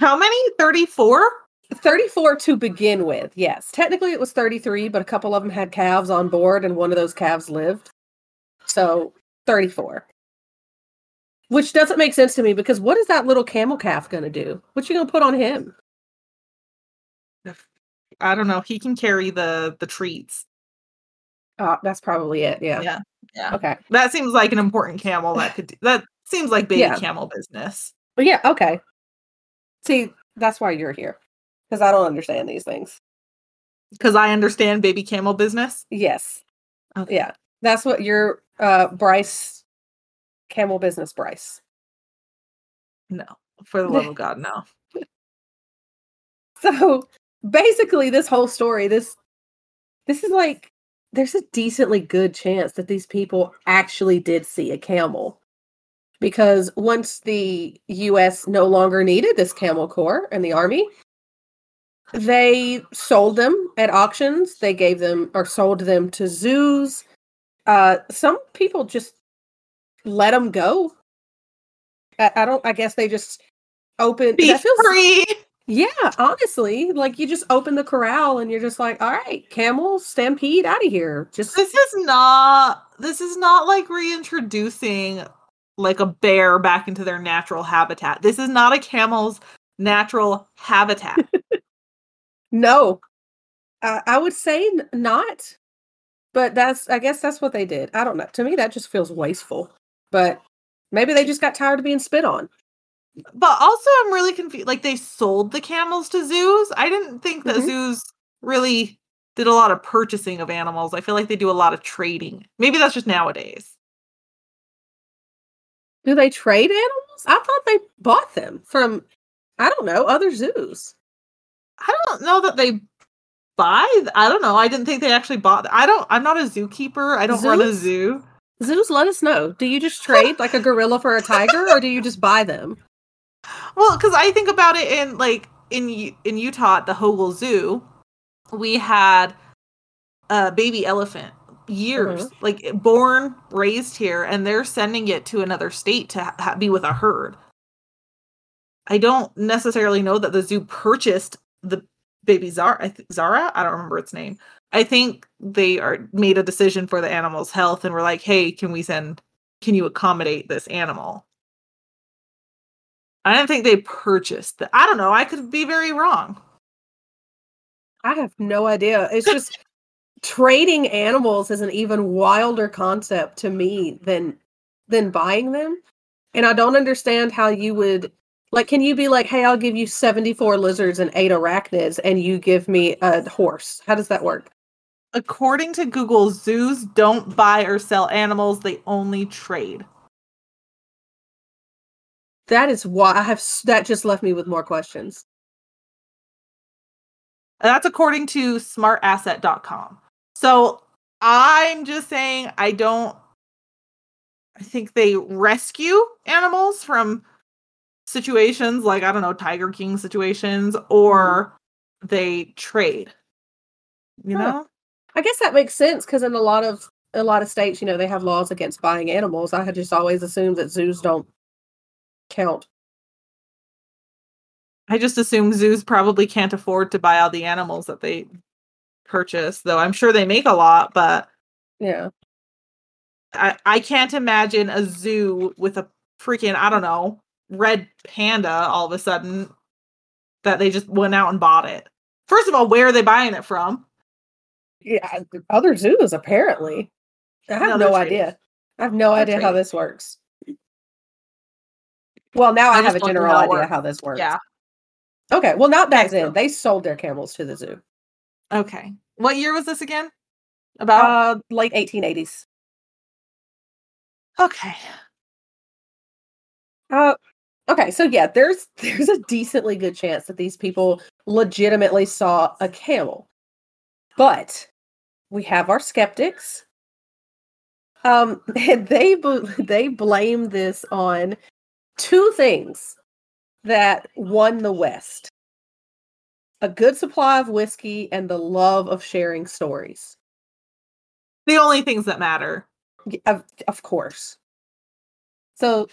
How many? 34? 34 to begin with, yes. Technically, it was 33, but a couple of them had calves on board and one of those calves lived. So, 34. Which doesn't make sense to me because what is that little camel calf going to do? What you going to put on him? I don't know. He can carry the the treats. Uh, that's probably it. Yeah. Yeah. Yeah. Okay. That seems like an important camel that could do, that seems like baby Yeah. camel business. But yeah, okay. See, that's why you're here. Because I don't understand these things. Because I understand baby camel business. Yes. Okay. Yeah. That's what your uh Bryce camel business Bryce. No. For the love of God, no. So basically this whole story, this this is like there's a decently good chance that these people actually did see a camel. Because once the US no longer needed this camel corps and the army, they sold them at auctions. They gave them or sold them to zoos. Uh, some people just let them go. I, I don't. I guess they just open. Be feels free. Yeah, honestly, like you just open the corral and you're just like, all right, camel, stampede out of here. Just This is not. This is not like reintroducing like a bear back into their natural habitat. This is not a camel's natural habitat. no. I I would say n- not, but that's I guess that's what they did. I don't know. To me, that just feels wasteful. But maybe they just got tired of being spit on. but also, I'm really confused. Like they sold the camels to zoos. I didn't think that Mhm. zoos really did a lot of purchasing of animals. I feel like they do a lot of trading. Maybe that's just nowadays. Do they trade animals? I thought they bought them from I don't know other zoos. I don't know that they buy. I don't know. I didn't think they actually bought. I don't. I'm not a zookeeper. I don't run a zoo. Zoos, let us know. Do you just trade like a gorilla for a tiger, or do you just buy them? Well, because I think about it in like in in Utah at the Hogle Zoo, we had a baby elephant years mm-hmm. like born raised here and they're sending it to another state to ha- be with a herd. I don't necessarily know that the zoo purchased the baby zara I th- zara? I don't remember its name. I think they are made a decision for the animal's health and were like hey can we send can you accommodate this animal? I don't think they purchased the, i don't know i could be very wrong. I have no idea. It's just trading animals is an even wilder concept to me than than buying them. And I don't understand how you would like can you be like, "Hey, I'll give you 74 lizards and 8 arachnids and you give me a horse." How does that work? according to google zoos don't buy or sell animals they only trade That is why I have that just left me with more questions. And that's according to smartasset.com. So I'm just saying I don't I think they rescue animals from situations like I don't know Tiger King situations or mm-hmm. they trade. You Huh. know? I guess that makes sense because in a lot of a lot of states, you know, they have laws against buying animals. I had just always assumed that zoos don't count. I just assume zoos probably can't afford to buy all the animals that they purchase, though I'm sure they make a lot, but Yeah. I, I can't imagine a zoo with a freaking, I don't know, red panda all of a sudden that they just went out and bought it. First of all, where are they buying it from? Yeah, other zoos apparently. I have No, no, they're idea. I have no idea how this works. Well, now I, I have a general idea how this works. Yeah. Okay. Well, not back then. They sold their camels to the zoo. Okay. What year was this again? About? Uh, late 1880s. okay. Uh, okay. So yeah, there's there's a decently good chance that these people legitimately saw a camel, but we have our skeptics. Um, and they they blame this on two things that won the West: a good supply of whiskey and the love of sharing stories. The only things that matter. Of, of course. So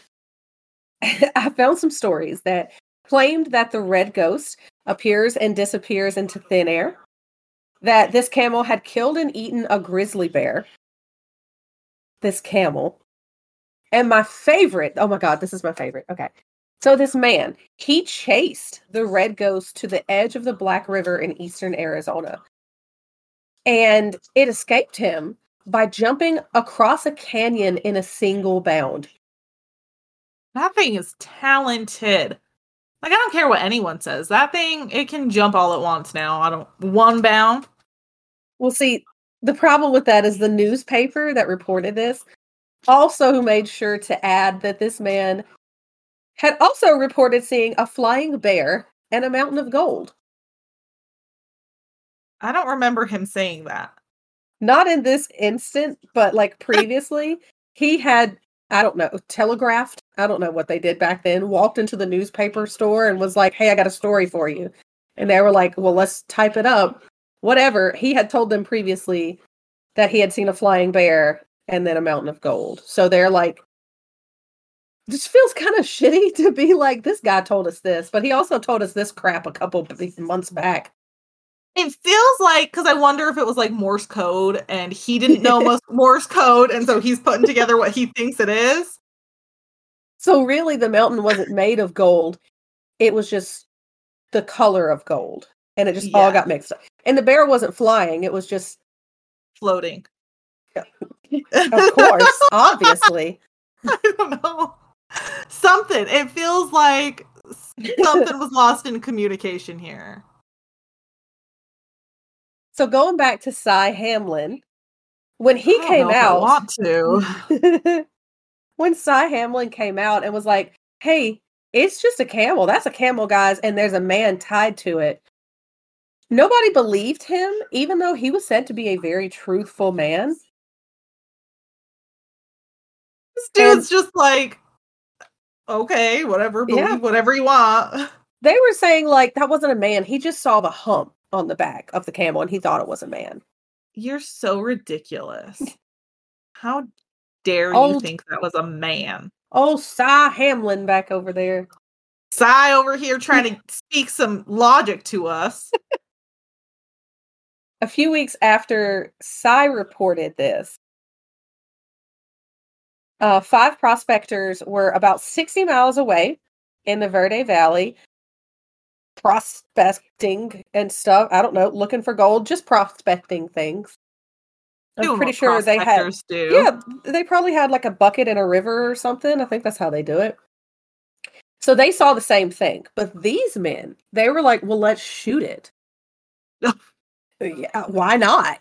I found some stories that claimed that the red ghost appears and disappears into thin air, that this camel had killed and eaten a grizzly bear. This camel. And my favorite, oh my God, this is my favorite. Okay. So this man, he chased the red ghost to the edge of the Black River in eastern Arizona. And it escaped him by jumping across a canyon in a single bound. That thing is talented. Like I don't care what anyone says. That thing it can jump all at once now. I don't one bound. Well, see, the problem with that is the newspaper that reported this also made sure to add that this man had also reported seeing a flying bear and a mountain of gold. I don't remember him saying that. Not in this instant, but like previously, he had, I don't know, telegraphed. I don't know what they did back then, walked into the newspaper store and was like, hey, I got a story for you. And they were like, well, let's type it up. Whatever. He had told them previously that he had seen a flying bear and then a mountain of gold. So they're like, just feels kind of shitty to be like, this guy told us this, but he also told us this crap a couple months back. It feels like because I wonder if it was like Morse code and he didn't know most Morse code, and so he's putting together what he thinks it is. So really, the mountain wasn't made of gold; it was just the color of gold, and it just all got mixed up. And the bear wasn't flying; it was just, Floating. of course, obviously. I don't know. Something. It feels like something was lost in communication here. So going back to Cy Hamlin, when he came if I out, want to. when Cy Hamlin came out and was like, "Hey, it's just a camel. That's a camel, guys, and there's a man tied to it." Nobody believed him, even though he was said to be a very truthful man. This dude's just like, okay, whatever, believe Yeah. whatever you want. They were saying like that wasn't a man. He just saw the hump on the back of the camel and he thought it was a man. You're so ridiculous. How dare you think that was a man? Oh, Cy Hamlin back over there. Cy over here trying to speak some logic to us. A few weeks after Cy reported this, uh, five prospectors were about 60 miles away in the Verde Valley, prospecting and stuff. I don't know, looking for gold, just prospecting things. I'm Doing pretty sure they had, do. yeah, they probably had like a bucket in a river or something. I think that's how they do it. So they saw the same thing, but these men, they were like, "Well, let's shoot it." yeah, why not?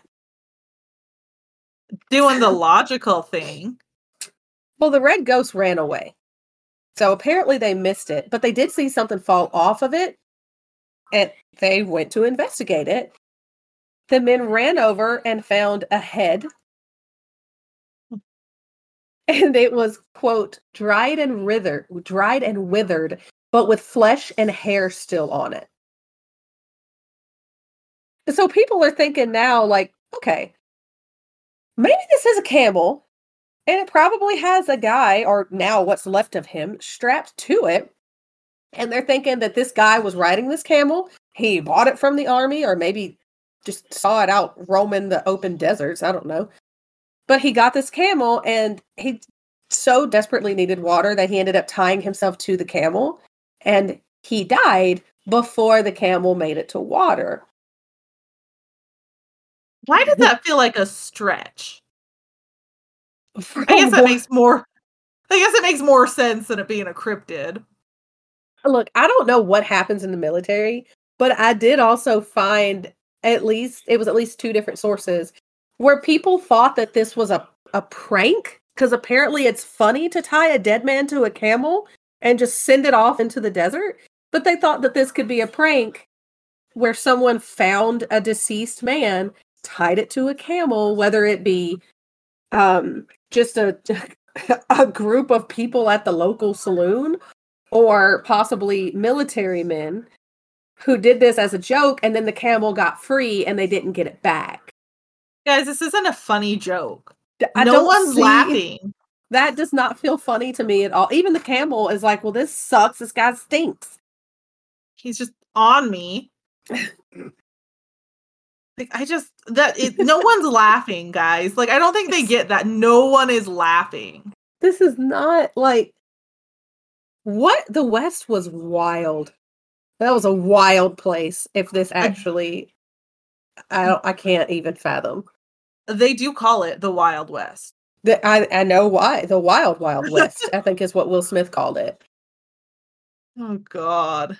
doing the logical thing. Well, the red ghost ran away. So apparently they missed it, but they did see something fall off of it and they went to investigate it. The men ran over and found a head. And it was, quote, dried and withered, dried and withered, but with flesh and hair still on it. So people are thinking now, like, okay, maybe this is a camel and it probably has a guy, or now what's left of him, strapped to it. And they're thinking that this guy was riding this camel. He bought it from the army, or maybe just saw it out roaming the open deserts. I don't know. But he got this camel and he so desperately needed water that he ended up tying himself to the camel. And he died before the camel made it to water. Why does that feel like a stretch? I guess that makes more. I guess it makes more sense than it being a cryptid. look, I don't know what happens in the military, but I did also find at least it was at least two different sources where people thought that this was a, a prank because apparently it's funny to tie a dead man to a camel and just send it off into the desert. But they thought that this could be a prank where someone found a deceased man, tied it to a camel, whether it be um just a a group of people at the local saloon or possibly military men who did this as a joke and then the camel got free and they didn't get it back. Guys, this isn't a funny joke. I no one's see- laughing. That does not feel funny to me at all. Even the camel is like, well, this sucks. This guy stinks. He's just on me. Like I just that it, no one's laughing, guys. Like I don't think they get that. No one is laughing. This is not like what the West was wild. That was a wild place. If this actually, I mm. don't, I can't even fathom. They do call it the Wild West. The, I I know why the Wild Wild West. I think is what Will Smith called it. Oh God.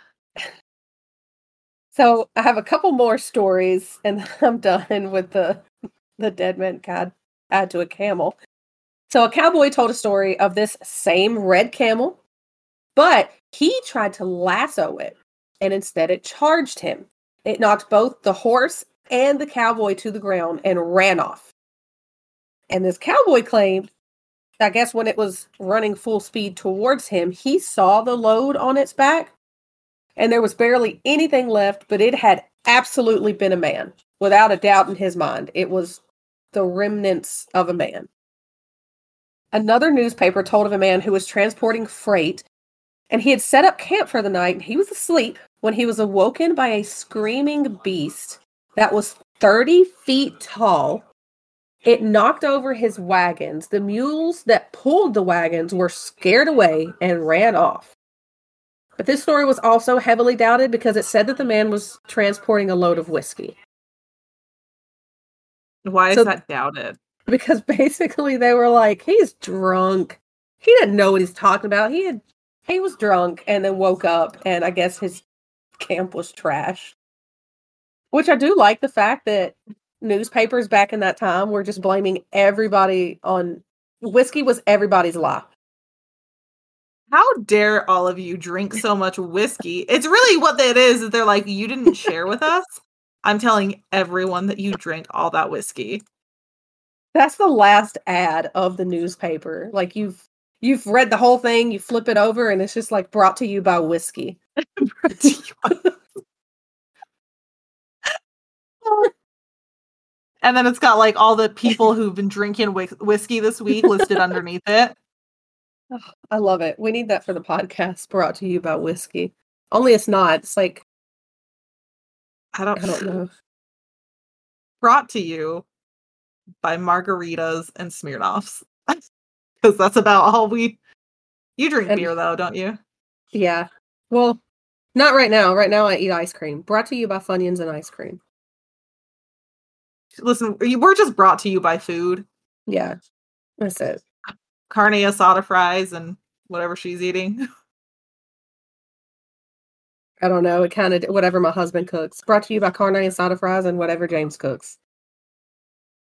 So I have a couple more stories, and I'm done with the the dead man god add to a camel. So a cowboy told a story of this same red camel, but he tried to lasso it, and instead it charged him. It knocked both the horse and the cowboy to the ground and ran off. And this cowboy claimed, I guess when it was running full speed towards him, he saw the load on its back and there was barely anything left, but it had absolutely been a man, without a doubt in his mind. It was the remnants of a man. Another newspaper told of a man who was transporting freight and he had set up camp for the night and he was asleep when he was awoken by a screaming beast that was 30 feet tall. It knocked over his wagons. The mules that pulled the wagons were scared away and ran off. But this story was also heavily doubted because it said that the man was transporting a load of whiskey. Why is So- that doubted? Because basically they were like, he's drunk. He didn't know what he's talking about. He had he was drunk and then woke up and I guess his camp was trash. Which I do like the fact that newspapers back in that time were just blaming everybody on whiskey was everybody's lie. How dare all of you drink so much whiskey? It's really what it is. Is they're like, you didn't share with us. I'm telling everyone that you drink all that whiskey. That's the last ad of the newspaper. Like you've you've read the whole thing, you flip it over, and it's just like brought to you by whiskey. and then it's got like all the people who've been drinking whiskey this week listed underneath it. I love it. We need that for the podcast brought to you by whiskey. Only it's not. It's like I don't, I don't know. Brought to you by margaritas and Smirnoffs. Because that's about all we. You drink And- beer though, don't you? Yeah. Well, not right now. Right now I eat ice cream. Brought to you by Funyuns and ice cream. Listen, we- we're just brought to you by food. Yeah. That's it. Carne asada fries and whatever she's eating. I don't know. It kind of whatever my husband cooks. Brought to you by carne asada fries and whatever James cooks.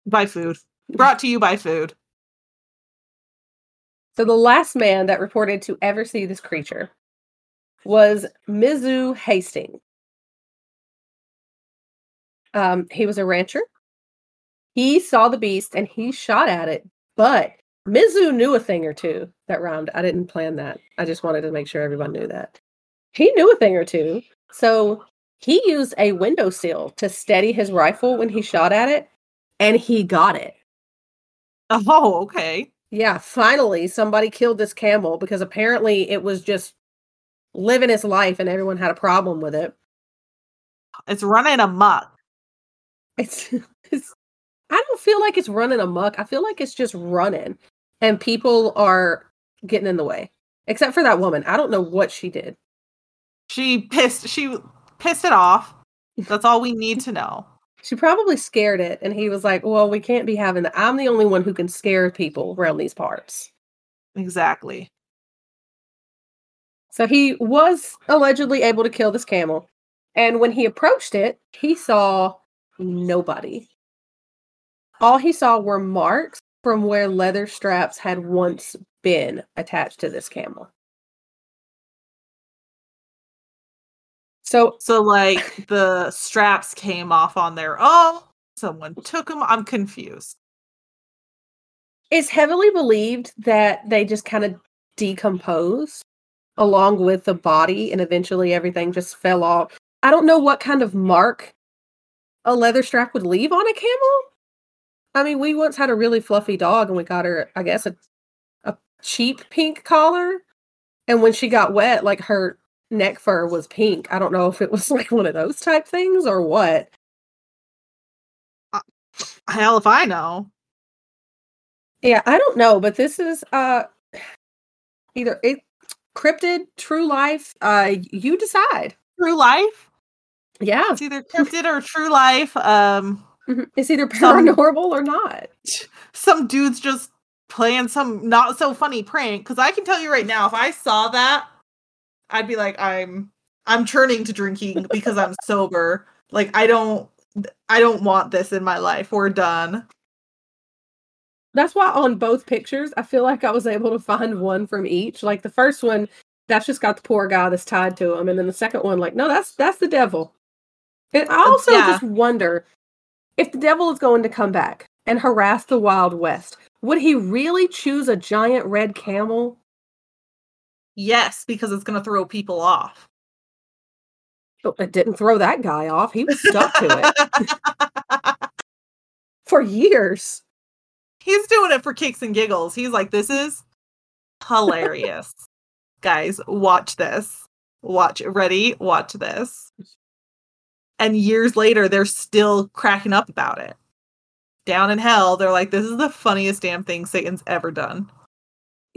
by food. Brought to you by food. So the last man that reported to ever see this creature was Mizoo Hastings. Um, he was a rancher. He saw the beast and he shot at it, but Mizoo knew a thing or two that round. I didn't plan that. I just wanted to make sure everyone knew that. He knew a thing or two. So he used a window windowsill to steady his rifle when he shot at it, and he got it. Oh, okay. Yeah, finally somebody killed this camel because apparently it was just living its life and everyone had a problem with it. It's running amok. It's, it's I don't feel like it's running amok. I feel like it's just running and people are getting in the way. Except for that woman. I don't know what she did. She pissed. She pissed it off. That's all we need to know. She probably scared it and he was like, "Well, we can't be having that. I'm the only one who can scare people around these parts." Exactly. So he was allegedly able to kill this camel. And when he approached it, he saw nobody. All he saw were marks from where leather straps had once been attached to this camel. So So, like, the straps came off on their own. Someone took them. I'm confused. it's heavily believed that they just kind of decomposed along with the body and eventually everything just fell off. I don't know what kind of mark a leather strap would leave on a camel. I mean, we once had a really fluffy dog and we got her, I guess, a, a cheap pink collar. And when she got wet, like her neck fur was pink. I don't know if it was like one of those type things or what. Hell if I know. Yeah, I don't know, but this is uh either it cryptid, true life, uh you decide. True life. Yeah. It's either cryptid or true life. Um, Mhm. It's either Some- paranormal or not. some dude's just playing some not so funny prank. Because I can tell you right now, if I saw that, I'd be like, I'm I'm turning to drinking because I'm sober. Like I don't I don't want this in my life. We're done. That's why on both pictures, I feel like I was able to find one from each. Like the first one, that's just got the poor guy that's tied to him, and then the second one, like, no, that's that's the devil. And I also yeah. just wonder if the devil is going to come back and harass the Wild West, would he really choose a giant red camel? Yes, because it's gonna throw people off. It didn't throw that guy off. He was stuck to it for years. he's doing it for kicks and giggles. He's like, this is hilarious. Guys, watch this. Watch ready, watch this. And years later, they're still cracking up about it. Down in hell, they're like, this is the funniest damn thing Satan's ever done.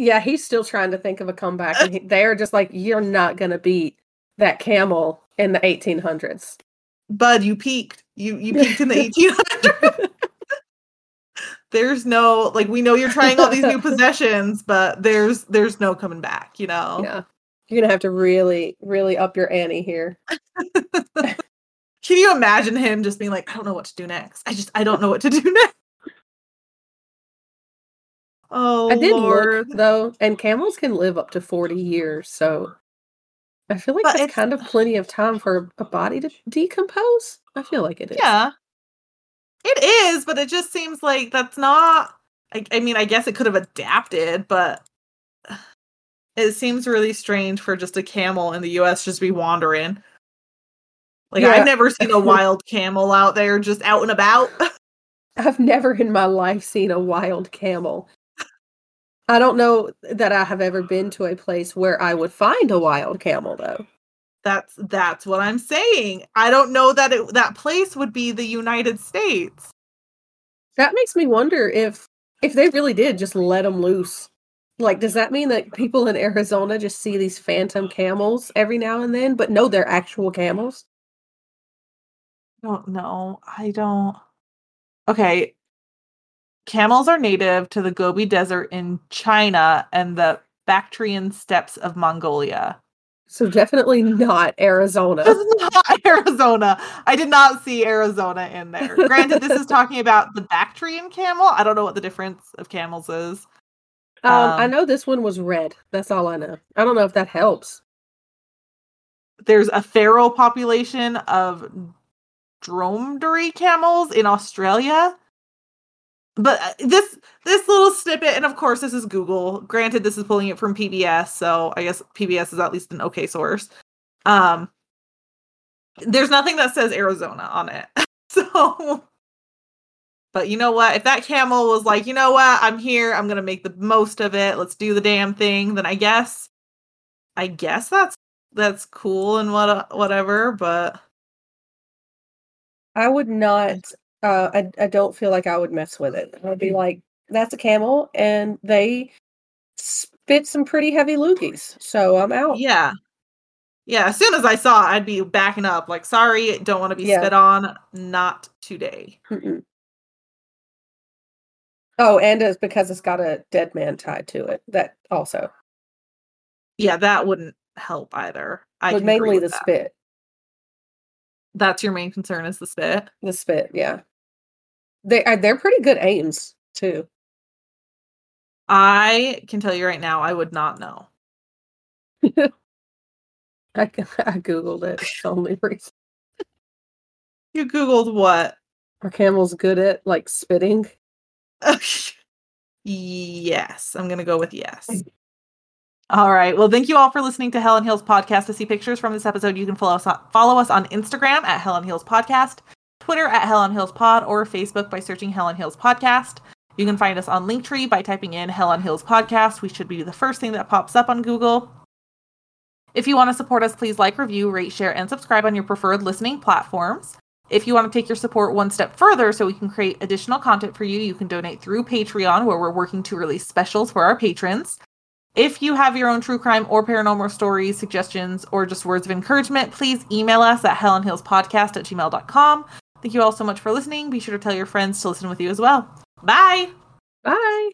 Yeah, he's still trying to think of a comeback, and he, they're just like, "You're not gonna beat that camel in the 1800s." Bud, you peaked. You you peaked in the 1800s. there's no like we know you're trying all these new possessions, but there's there's no coming back. You know. Yeah, you're gonna have to really really up your ante here. Can you imagine him just being like, I don't know what to do next. I just I don't know what to do next. Oh, I did Lord. look though, and camels can live up to 40 years, so I feel like But that's it's- kind of plenty of time for a body to decompose. I feel like it is. Yeah. It is, but it just seems like that's not I, I mean, I guess it could have adapted, but it seems really strange for just a camel in the US just be wandering. Like Yeah. I've never seen a wild camel out there just out and about. I've never in my life seen a wild camel. I don't know that I have ever been to a place where I would find a wild camel though. That's that's what I'm saying. I don't know that it, that place would be the United States. That makes me wonder if if they really did just let them loose. Like does that mean that people in Arizona just see these phantom camels every now and then but no they're actual camels? I don't know. I don't. Okay. Camels are native to the Gobi Desert in China and the Bactrian steppes of Mongolia. So definitely not Arizona. This is not Arizona. I did not see Arizona in there. Granted, this is talking about the Bactrian camel. I don't know what the difference of camels is. Um, I Um, know this one was red. That's all I know. I don't know if that helps. There's a feral population of dromedary camels in Australia. But uh, this this little snippet, and of course this is Google. Granted, this is pulling it from PBS, so I guess PBS is at least an okay source. Um, there's nothing that says Arizona on it. so, but you know what? If that camel was like, you know what, I'm here, I'm gonna make the most of it. Let's do the damn thing. Then I guess, I guess that's that's cool and what whatever. But I would not. Uh, I I don't feel like I would mess with it. I'd be like, that's a camel, and they spit some pretty heavy loogies. So I'm out. yeah, yeah. As soon as I saw, it, I'd be backing up. Like, sorry, don't want to be Yeah. spit on. Not today. Mm-mm. Oh, and it's because it's got a dead man tied to it. That also, Yeah, that wouldn't help either. I but mainly the that. spit. That's your main concern is the spit. The spit, yeah. They are they're pretty good aims too. I can tell you right now, I would not know. I, I googled it. It's the only reason. You googled what? Are camels good at like spitting? yes, I'm gonna go with yes. All right. Well, thank you all for listening to Hell on Heels podcast. To see pictures from this episode, you can follow us on, follow us on Instagram at Hell on Heels Podcast, Twitter at Hell on Heels Pod, or Facebook by searching Hell on Heels Podcast. You can find us on Linktree by typing in Hell on Heels Podcast. We should be the first thing that pops up on Google. If you want to support us, please like, review, rate, share, and subscribe on your preferred listening platforms. If you want to take your support one step further so we can create additional content for you, you can donate through Patreon, where we're working to release specials for our patrons. If you have your own true crime or paranormal stories, suggestions, or just words of encouragement, please email us at hellonheelspodcast at gmail.com. Thank you all so much for listening. Be sure to tell your friends to listen with you as well. Bye! Bye.